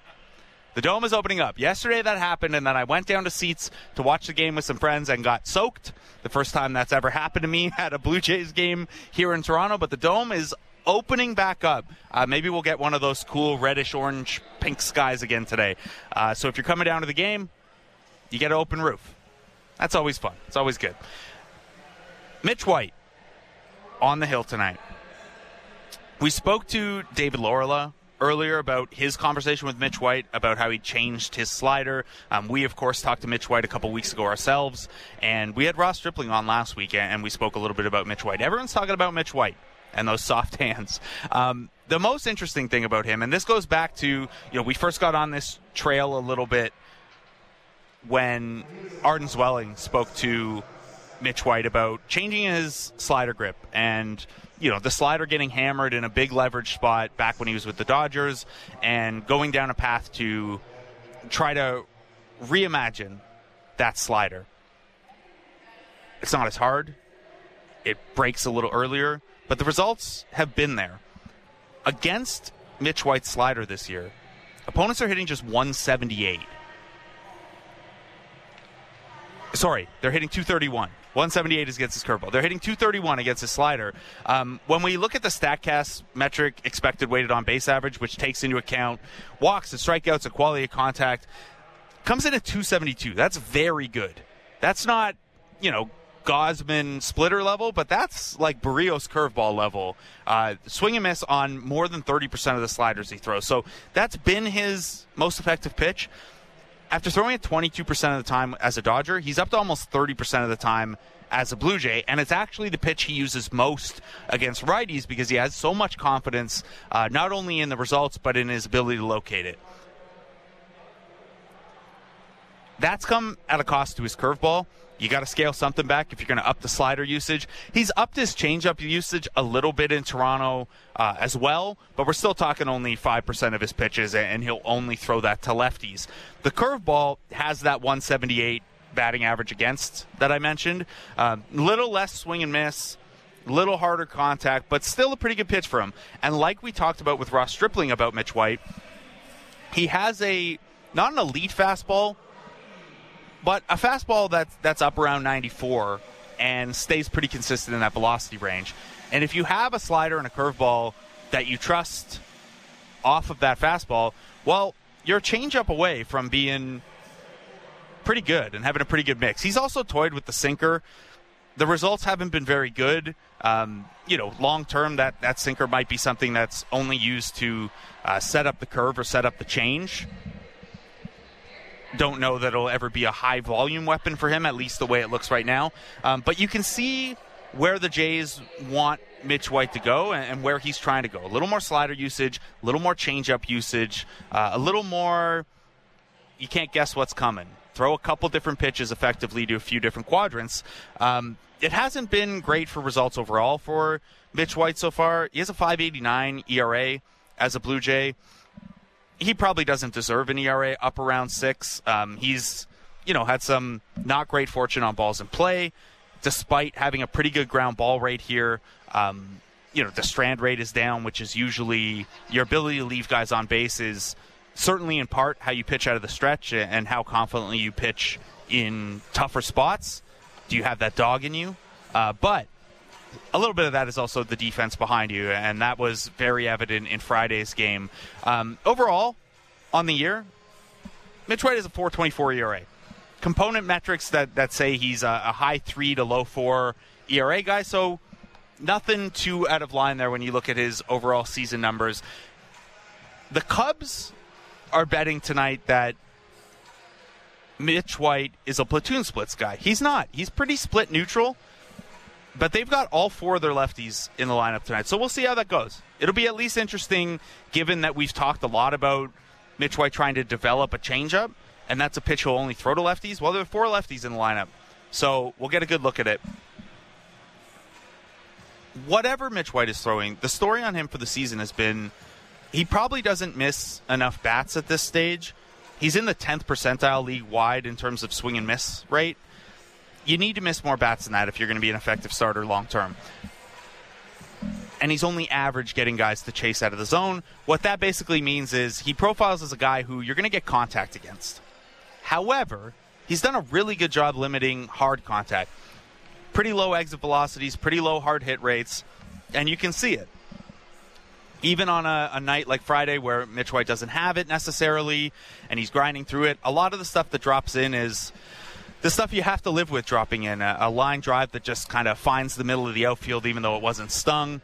The dome is opening up. Yesterday that happened, and then I went down to seats to watch the game with some friends and got soaked. The first time that's ever happened to me [LAUGHS] at a Blue Jays game here in Toronto. But the dome is opening back up. Uh, maybe we'll get one of those cool reddish orange pink skies again today. Uh, so if you're coming down to the game, you get an open roof. That's always fun. It's always good. Mitch White on the hill tonight. We spoke to David Laurila earlier about his conversation with Mitch White about how he changed his slider. Um, we, of course, talked to Mitch White a couple weeks ago ourselves, and we had Ross Stripling on last week, and we spoke a little bit about Mitch White. Everyone's talking about Mitch White and those soft [LAUGHS] hands. Um, the most interesting thing about him, and this goes back to, you know, we first got on this trail a little bit when Arden Zwelling spoke to Mitch White about changing his slider grip and you know the slider getting hammered in a big leverage spot back when he was with the Dodgers and going down a path to try to reimagine that slider. It's not as hard. It breaks a little earlier, but the results have been there. Against Mitch White's slider this year, opponents are hitting just 178. Sorry, they're hitting 231. 178 is against his curveball. They're hitting 231 against his slider. Um, when we look at the StatCast metric, expected weighted on base average, which takes into account walks and strikeouts and quality of contact, comes in at 272. That's very good. That's not, you know, Gausman splitter level, but that's like Berrios curveball level. Uh, swing and miss on more than 30% of the sliders he throws. So that's been his most effective pitch after throwing it 22% of the time as a Dodger, he's up to almost 30% of the time as a Blue Jay, and it's actually the pitch he uses most against righties because he has so much confidence, uh, not only in the results, but in his ability to locate it. That's come at a cost to his curveball. You got to scale something back if you're going to up the slider usage. He's upped his changeup usage a little bit in Toronto uh, as well, but we're still talking only 5% of his pitches, and he'll only throw that to lefties. The curveball has that 178 batting average against that I mentioned. A uh, little less swing and miss, a little harder contact, but still a pretty good pitch for him. And like we talked about with Ross Stripling about Mitch White, he has a not an elite fastball, but a fastball that's that's up around 94 and stays pretty consistent in that velocity range. And if you have a slider and a curveball that you trust off of that fastball, well, you're a changeup away from being pretty good and having a pretty good mix. He's also toyed with the sinker. The results haven't been very good. Um, you know, long term, that, that sinker might be something that's only used to uh, set up the curve or set up the change don't know that it'll ever be a high volume weapon for him, at least the way it looks right now. Um, but you can see where the Jays want Mitch White to go and, where he's trying to go. A little more slider usage, a little more changeup usage, uh, a little more. You can't guess what's coming. Throw a couple different pitches effectively to a few different quadrants. Um, it hasn't been great for results overall for Mitch White so far. He has a 5.89 ERA as a Blue Jay he probably doesn't deserve an ERA up around six. Um, he's, you know, had some not great fortune on balls in play, despite having a pretty good ground ball rate here. Um, you know, the strand rate is down, which is usually your ability to leave guys on base is certainly in part how you pitch out of the stretch and how confidently you pitch in tougher spots. Do you have that dog in you? Uh, but a little bit of that is also the defense behind you, and that was very evident in Friday's game. Um, overall, on the year, Mitch White is a 424 ERA. Component metrics that, that say he's a, a high three to low four ERA guy, so nothing too out of line there when you look at his overall season numbers. The Cubs are betting tonight that Mitch White is a platoon splits guy. He's not. He's pretty split neutral, but they've got all four of their lefties in the lineup tonight. So we'll see how that goes. It'll be at least interesting given that we've talked a lot about Mitch White trying to develop a changeup, and that's a pitch he'll only throw to lefties. Well, there are four lefties in the lineup. So we'll get a good look at it. Whatever Mitch White is throwing, the story on him for the season has been he probably doesn't miss enough bats at this stage He's in the 10th percentile league wide in terms of swing and miss rate. You need to miss more bats than that if you're going to be an effective starter long term. And he's only average getting guys to chase out of the zone. What that basically means is he profiles as a guy who you're going to get contact against. However, he's done a really good job limiting hard contact. Pretty low exit velocities, pretty low hard hit rates, and you can see it even on a, a, night like Friday where Mitch White doesn't have it necessarily and he's grinding through it, a lot of the stuff that drops in is the stuff you have to live with dropping in. A, a line drive that just kind of finds the middle of the outfield even though it wasn't stung.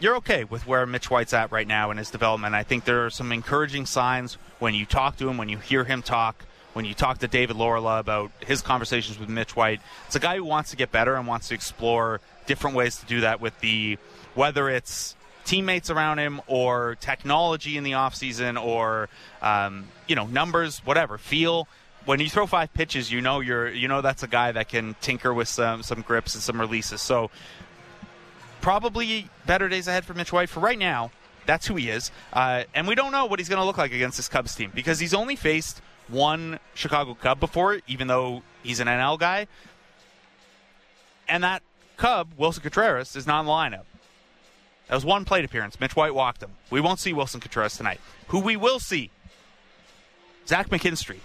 You're okay with where Mitch White's at right now in his development. I think there are some encouraging signs when you talk to him, when you hear him talk, when you talk to David Laurila about his conversations with Mitch White. It's a guy who wants to get better and wants to explore different ways to do that with the whether it's teammates around him or technology in the offseason or um, you know numbers whatever feel when you throw five pitches you know you're you know that's a guy that can tinker with some some grips and some releases so probably better days ahead for Mitch White for right now that's who he is uh, and we don't know what he's going to look like against this Cubs team because he's only faced one Chicago Cub before even though he's an NL guy and that Cub Willson Contreras is not in the lineup that was one plate appearance. Mitch White walked him. We won't see Willson Contreras tonight. Who we will see, Zach McKinstry,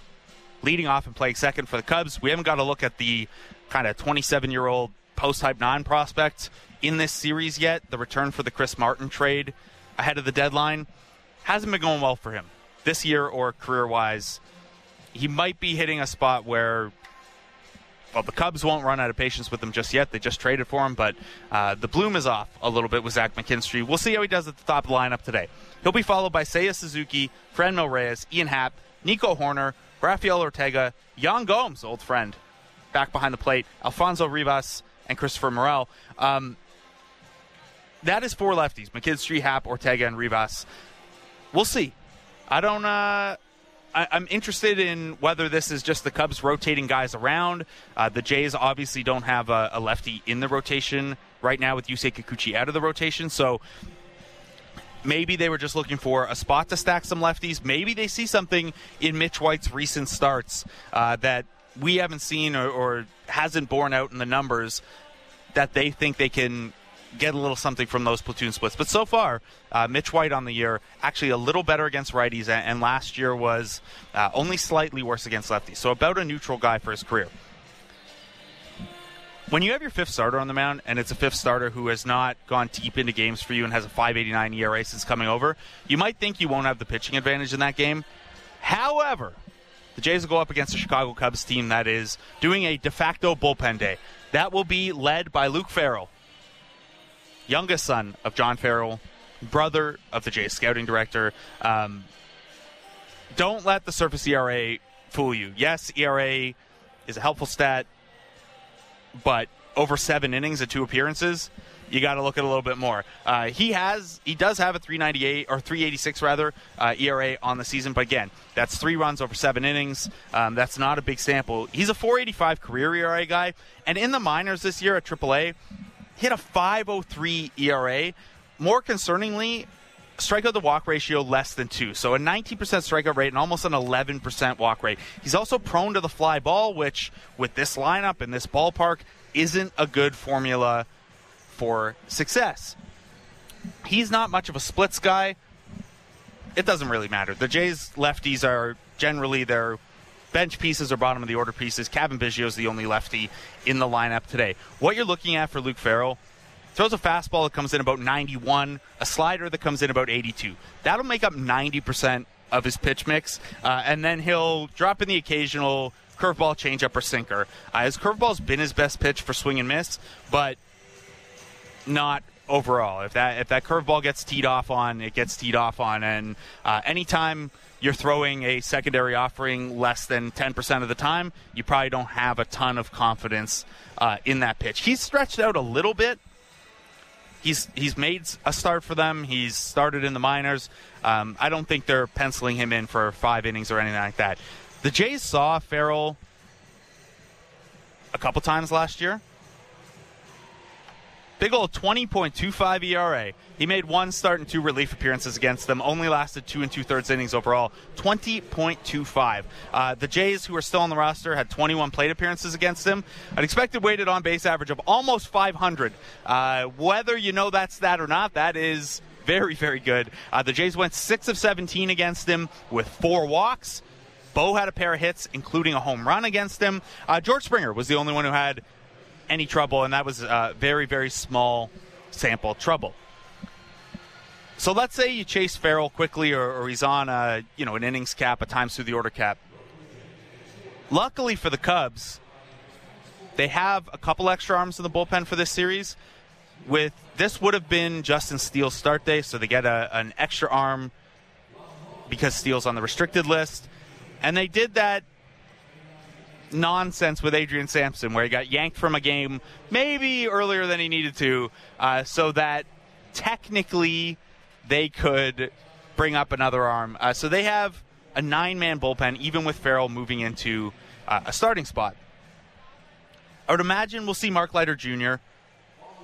leading off and playing second for the Cubs. We haven't got to look at the kind of 27 year old post type nine prospect in this series yet. The return for the Chris Martin trade ahead of the deadline hasn't been going well for him this year or career wise. He might be hitting a spot where well, the Cubs won't run out of patience with him just yet. They just traded for him, but uh, the bloom is off a little bit with Zach McKinstry. We'll see how he does at the top of the lineup today. He'll be followed by Seiya Suzuki, Franmil Reyes, Ian Happ, Nico Hoerner, Rafael Ortega, Yan Gomes, old friend, back behind the plate, Alfonso Rivas, and Christopher Morel. Um, that is four lefties: McKinstry, Happ, Ortega, and Rivas. We'll see. I don't. Uh, I, am interested in whether this is just the Cubs rotating guys around. Uh, the Jays obviously don't have a, a, lefty in the rotation right now with Yusei Kikuchi out of the rotation, so maybe they were just looking for a spot to stack some lefties. Maybe they see something in Mitch White's recent starts uh, that we haven't seen or, or hasn't borne out in the numbers that they think they can get a little something from those platoon splits. But so far, uh, Mitch White on the year actually a little better against righties, and last year was uh, only slightly worse against lefties. So about a neutral guy for his career. When you have your fifth starter on the mound, and it's a fifth starter who has not gone deep into games for you and has a 5.89 ERA since coming over, you might think you won't have the pitching advantage in that game. However, the Jays will go up against the Chicago Cubs team that is doing a de facto bullpen day. That will be led by Luke Farrell, youngest son of John Farrell, brother of the Jays scouting director. Um, don't let the surface ERA fool you. Yes, ERA is a helpful stat, but over seven innings and two appearances, you got to look at a little bit more. Uh, he has, he does have a 398 or 386 rather uh, ERA on the season, but again, that's three runs over seven innings. Um, that's not a big sample. He's a 485 career ERA guy, and in the minors this year at AAA, hit a 503 ERA. More concerningly, strikeout to walk ratio less than two. So a 19% strikeout rate and almost an 11% walk rate. He's also prone to the fly ball, which with this lineup and this ballpark isn't a good formula for success. He's not much of a splits guy. It doesn't really matter. The Jays lefties are generally their bench pieces or bottom of the order pieces. Cavan Biggio is the only lefty in the lineup today. What you're looking at for Luke Farrell throws a fastball that comes in about 91, a slider that comes in about 82. That'll make up 90% of his pitch mix, uh, and then he'll drop in the occasional curveball, changeup, or sinker. Uh, his curveball's been his best pitch for swing and miss, but not overall. If that if that curveball gets teed off on, it gets teed off on, and uh, anytime you're throwing a secondary offering less than 10% of the time, you probably don't have a ton of confidence uh, in that pitch. He's stretched out a little bit. He's he's made a start for them. He's started in the minors. Um, I don't think they're penciling him in for five innings or anything like that. The Jays saw Farrell a couple times last year. Big old 20.25 ERA. He made one start and two relief appearances against them. Only lasted two and two thirds innings overall. 20.25. Uh, the Jays, who are still on the roster, had 21 plate appearances against him. An expected weighted on base average of almost 500. Uh, whether you know that's that or not, that is very, very good. Uh, the Jays went six of 17 against him with four walks. Bo had a pair of hits, including a home run against him. Uh, George Springer was the only one who had any trouble, and that was uh, very, very small sample trouble. So let's say you chase Farrell quickly, or, or he's on a you know an innings cap, a times through the order cap. Luckily for the Cubs, they have a couple extra arms in the bullpen for this series. With this would have been Justin Steele's start day, so they get a, an extra arm because Steele's on the restricted list, and they did that nonsense with Adrian Sampson, where he got yanked from a game maybe earlier than he needed to, uh, so that technically they could bring up another arm. Uh, so they have a nine man bullpen, even with Farrell moving into uh, a starting spot. I would imagine we'll see Mark Leiter Jr.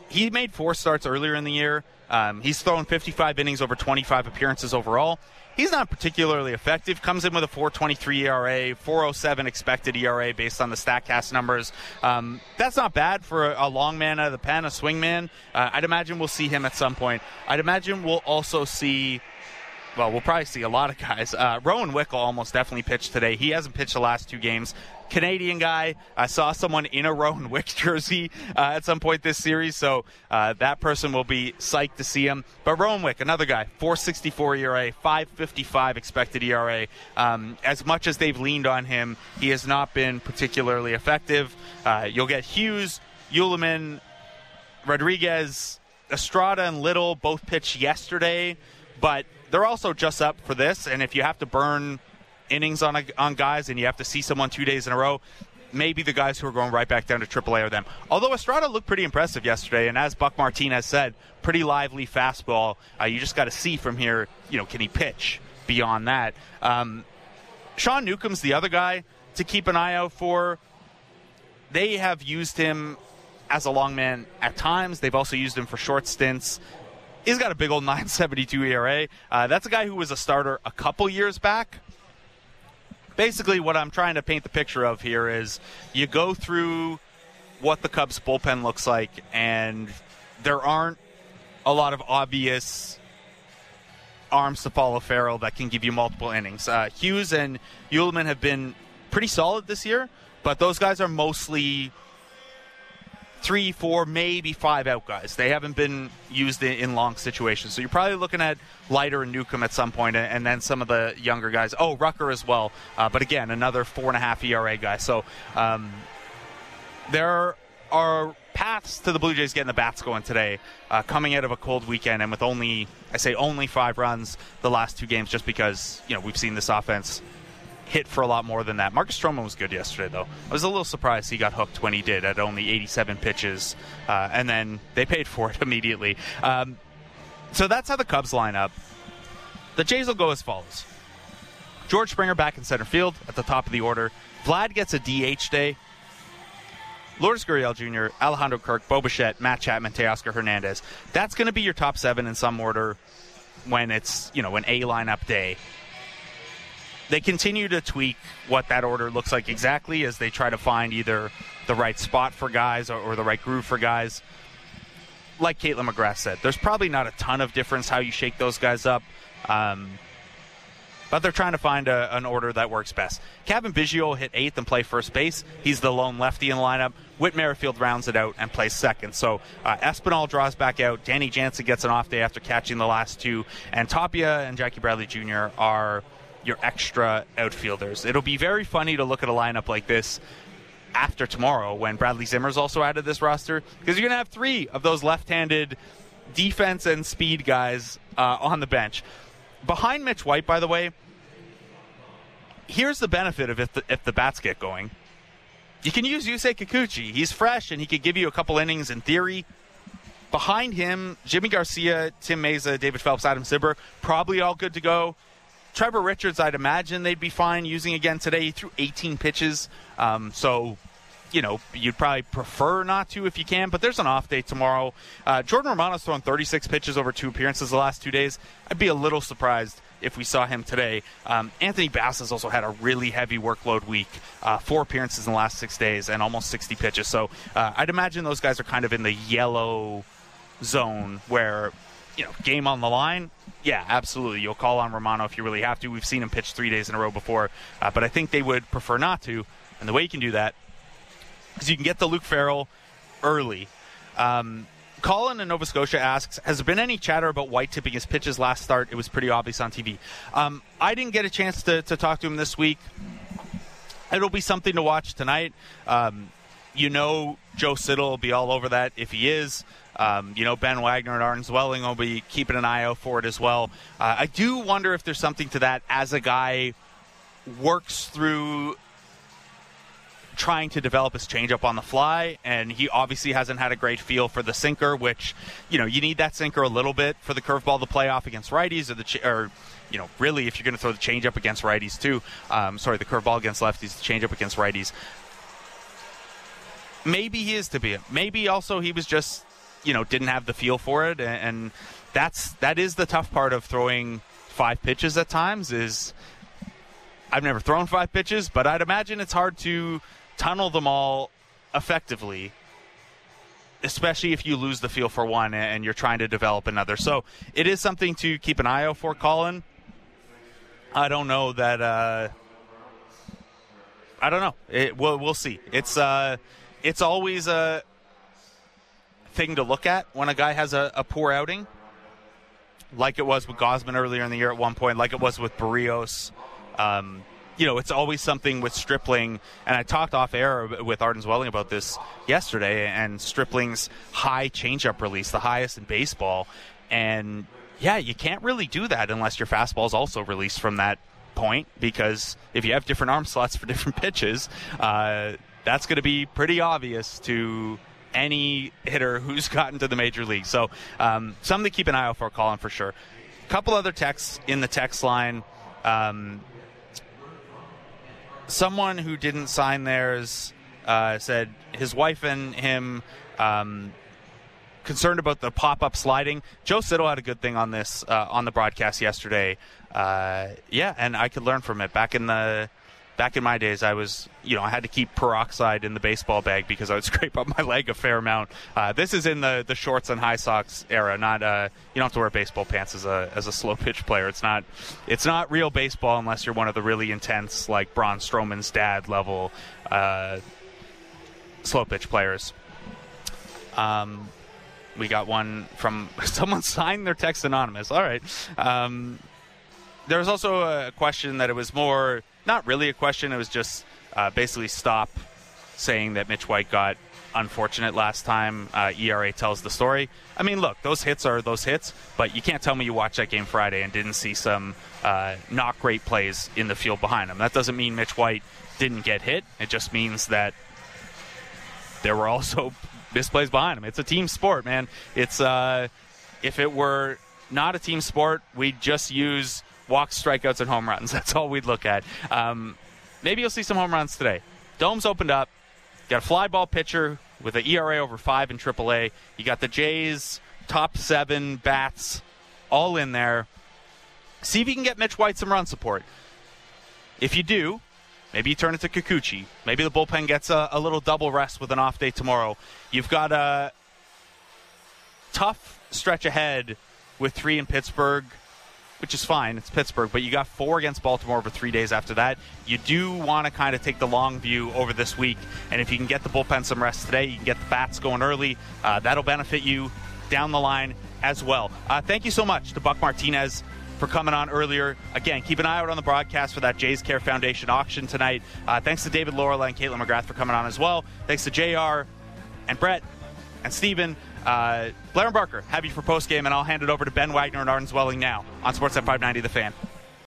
He made four starts earlier in the year. Um, he's thrown 55 innings over 25 appearances overall. He's not particularly effective. Comes in with a 4.23 ERA, 4.07 expected ERA based on the Statcast numbers. Um, that's not bad for a, long man out of the pen, a swing man. Uh, I'd imagine we'll see him at some point. I'd imagine we'll also see well, we'll probably see a lot of guys. Uh, Rowan Wick'll almost definitely pitched today. He hasn't pitched the last two games. Canadian guy. I saw someone in a Rowan Wick jersey uh, at some point this series, so uh, that person will be psyched to see him. But Rowan Wick, another guy, 464 ERA, 555 expected ERA. Um, as much as they've leaned on him, he has not been particularly effective. Uh, you'll get Hughes, Heuleman, Rodriguez, Estrada, and Little both pitched yesterday, but they're also just up for this. And if you have to burn innings on a, on guys and you have to see someone two days in a row, maybe the guys who are going right back down to AAA are them. Although Estrada looked pretty impressive yesterday, and as Buck Martinez said, pretty lively fastball. Uh, you just got to see from here, you know, can he pitch beyond that? Um, Sean Newcomb's the other guy to keep an eye out for. They have used him as a long man at times. They've also used him for short stints. He's got a big old [LAUGHS] 972 ERA. Uh, that's a guy who was a starter a couple years back basically what I'm trying to paint the picture of here is you go through what the Cubs bullpen looks like, and there aren't a lot of obvious arms to follow Farrell that can give you multiple innings. Uh, Hughes and Heuleman have been pretty solid this year, but those guys are mostly three, four, maybe five out guys. They haven't been used in, in, long situations. So you're probably looking at Leiter and Newcomb at some point, and, and then some of the younger guys. Oh, Rucker as well. Uh, but again, another four and a half ERA guy. So um, there are paths to the Blue Jays getting the bats going today, uh, coming out of a cold weekend, and with only, I say, only five runs the last two games, just because you know we've seen this offense hit for a lot more than that. Marcus Stroman was good yesterday, though. I was a little surprised he got hooked when he did at only 87 pitches, uh, and then they paid for it [LAUGHS] immediately. Um, so that's how the Cubs line up. The Jays will go as follows George Springer back in center field at the top of the order. Vlad gets a DH day. Lourdes Gurriel Jr., Alejandro Kirk, Bo Bichette, Matt Chapman, Teoscar Hernandez. That's going to be your top seven in some order when it's, you know, an A lineup day they continue to tweak what that order looks like exactly as they try to find either the right spot for guys or, or the right groove for guys. Like Kaitlyn McGrath said, there's probably not a ton of difference how you shake those guys up. Um, but they're trying to find a, an order that works best. Cavan Biggio hit eighth and play first base. He's the lone lefty in the lineup. Whit Merrifield rounds it out and plays second. So uh, Espinal draws back out. Danny Jansen gets an off day after catching the last two. And Tapia and Jackie Bradley Jr. are your extra outfielders. It'll be very funny to look at a lineup like this after tomorrow when Bradley Zimmer's also added this roster because you're going to have three of those left-handed defense and speed guys uh, on the bench. Behind Mitch White, by the way, here's the benefit of if the, if the bats get going. You can use Yusei Kikuchi. He's fresh and he could give you a couple innings in theory. Behind him, Yimi Garcia, Tim Mayza, David Phelps, Adam Cimber, probably all good to go. Trevor Richards, I'd imagine they'd be fine using again today. He threw 18 pitches, um, so you know you'd probably prefer not to if you can. But there's an off day tomorrow. Uh, Jordan Romano's thrown 36 pitches over two appearances the last two days. I'd be a little surprised if we saw him today. Um, Anthony Bass has also had a really heavy workload week, uh, four appearances in the last six days and almost 60 pitches. So uh, I'd imagine those guys are kind of in the yellow zone where you know game on the line. Yeah, absolutely. You'll call on Romano if you really have to. We've seen him pitch three days in a row before, uh, but I think they would prefer not to. And the way you can do that is you can get the Luke Farrell early. Um, Colin in Nova Scotia asks, has there been any chatter about White tipping his pitches last start? It was pretty obvious on TV. Um, I didn't get a chance to, to talk to him this week. It'll be something to watch tonight. Um, you know, Joe Siddall will be all over that if he is. Um, you know, Ben Wagner and Arden Zwelling will be keeping an eye out for it as well. Uh, I do wonder if there's something to that as a guy works through trying to develop his changeup on the fly, and he obviously hasn't had a great feel for the sinker, which you know you need that sinker a little bit for the curveball to play off against righties, or the ch- or you know really if you're going to throw the changeup against righties too. Um, sorry, the curveball against lefties, the changeup against righties. Maybe he is to be. Maybe also he was just you know didn't have the feel for it, and, and that's that is the tough part of throwing five pitches at times is. I've never thrown five pitches, but I'd imagine it's hard to tunnel them all effectively especially if you lose the feel for one and you're trying to develop another. So it is something to keep an eye out for, Colin. I don't know that. Uh, I don't know. It, we'll, we'll see. It's uh, it's always a thing to look at when a guy has a, a poor outing, like it was with Gausman earlier in the year at one point, like it was with Berrios. Um, you know, it's always something with Stripling, and I talked off air with Arden Zwelling about this yesterday, and Stripling's high changeup release, the highest in baseball, and yeah, you can't really do that unless your fastball is also released from that point, because if you have different arm slots for [LAUGHS] different pitches, uh, that's going to be pretty obvious to any hitter who's [LAUGHS] gotten to the major league. So, um, something to keep an eye out for, Colin, for sure. A couple other texts in the text line. Um, someone who didn't sign theirs uh, said his wife and him um, concerned about the pop-up sliding. Joe Siddall had a good thing on this uh, on the broadcast yesterday. Uh, yeah, and I could learn from it. Back in the back in my days, I was, you know, I had to keep peroxide in the baseball bag because I would [LAUGHS] scrape up my leg a fair amount. Uh, this is in the, the shorts and high socks era. Not uh, you don't have to wear baseball pants as a as a slow pitch player. It's not it's not real baseball unless you're one of the really intense like Braun Strowman's dad level uh, slow pitch players. Um, we got one from [LAUGHS] someone signed their text anonymous. All right. Um, there was also a question that it was more not really a question. It was just uh, basically stop saying that Mitch White got unfortunate last time. Uh, ERA tells the story. I mean, look, those hits are those hits, but you can't tell me you watched that game Friday and didn't see some uh, not great plays in the field behind him. That doesn't mean Mitch White didn't get hit. It just means that there were also [LAUGHS] misplays behind him. It's a team sport, man. It's uh, if it were not a team sport, we'd just use walks, strikeouts, and home runs. [LAUGHS] That's all we'd look at. Um, maybe you'll see some home runs today. Dome's opened up. Got a fly ball pitcher with an ERA over five in AAA. You got the Jays top seven bats all in there. See if you can get Mitch White some run support. If you do, maybe you turn it to Kikuchi. Maybe the bullpen gets a, a little double rest with an off day tomorrow. You've got a tough stretch ahead with three in Pittsburgh which is fine. It's Pittsburgh, but you got four against Baltimore over three days after that. You do want to kind of take the long view over this week, and if you can get the bullpen some rest today, you can get the bats going early. Uh, that'll benefit you down the line as well. Uh, thank you so much to Buck Martinez for coming on earlier. Again, keep an eye out on the broadcast for that Jays Care Foundation auction tonight. Uh, thanks to David Laurila and Kaitlyn McGrath for coming on as well. Thanks to JR and Brett and Steven. Uh, Blair and Barker have you for postgame, and I'll hand it over to Ben Wagner and Arden Zwelling now on Sportsnet 590 The Fan.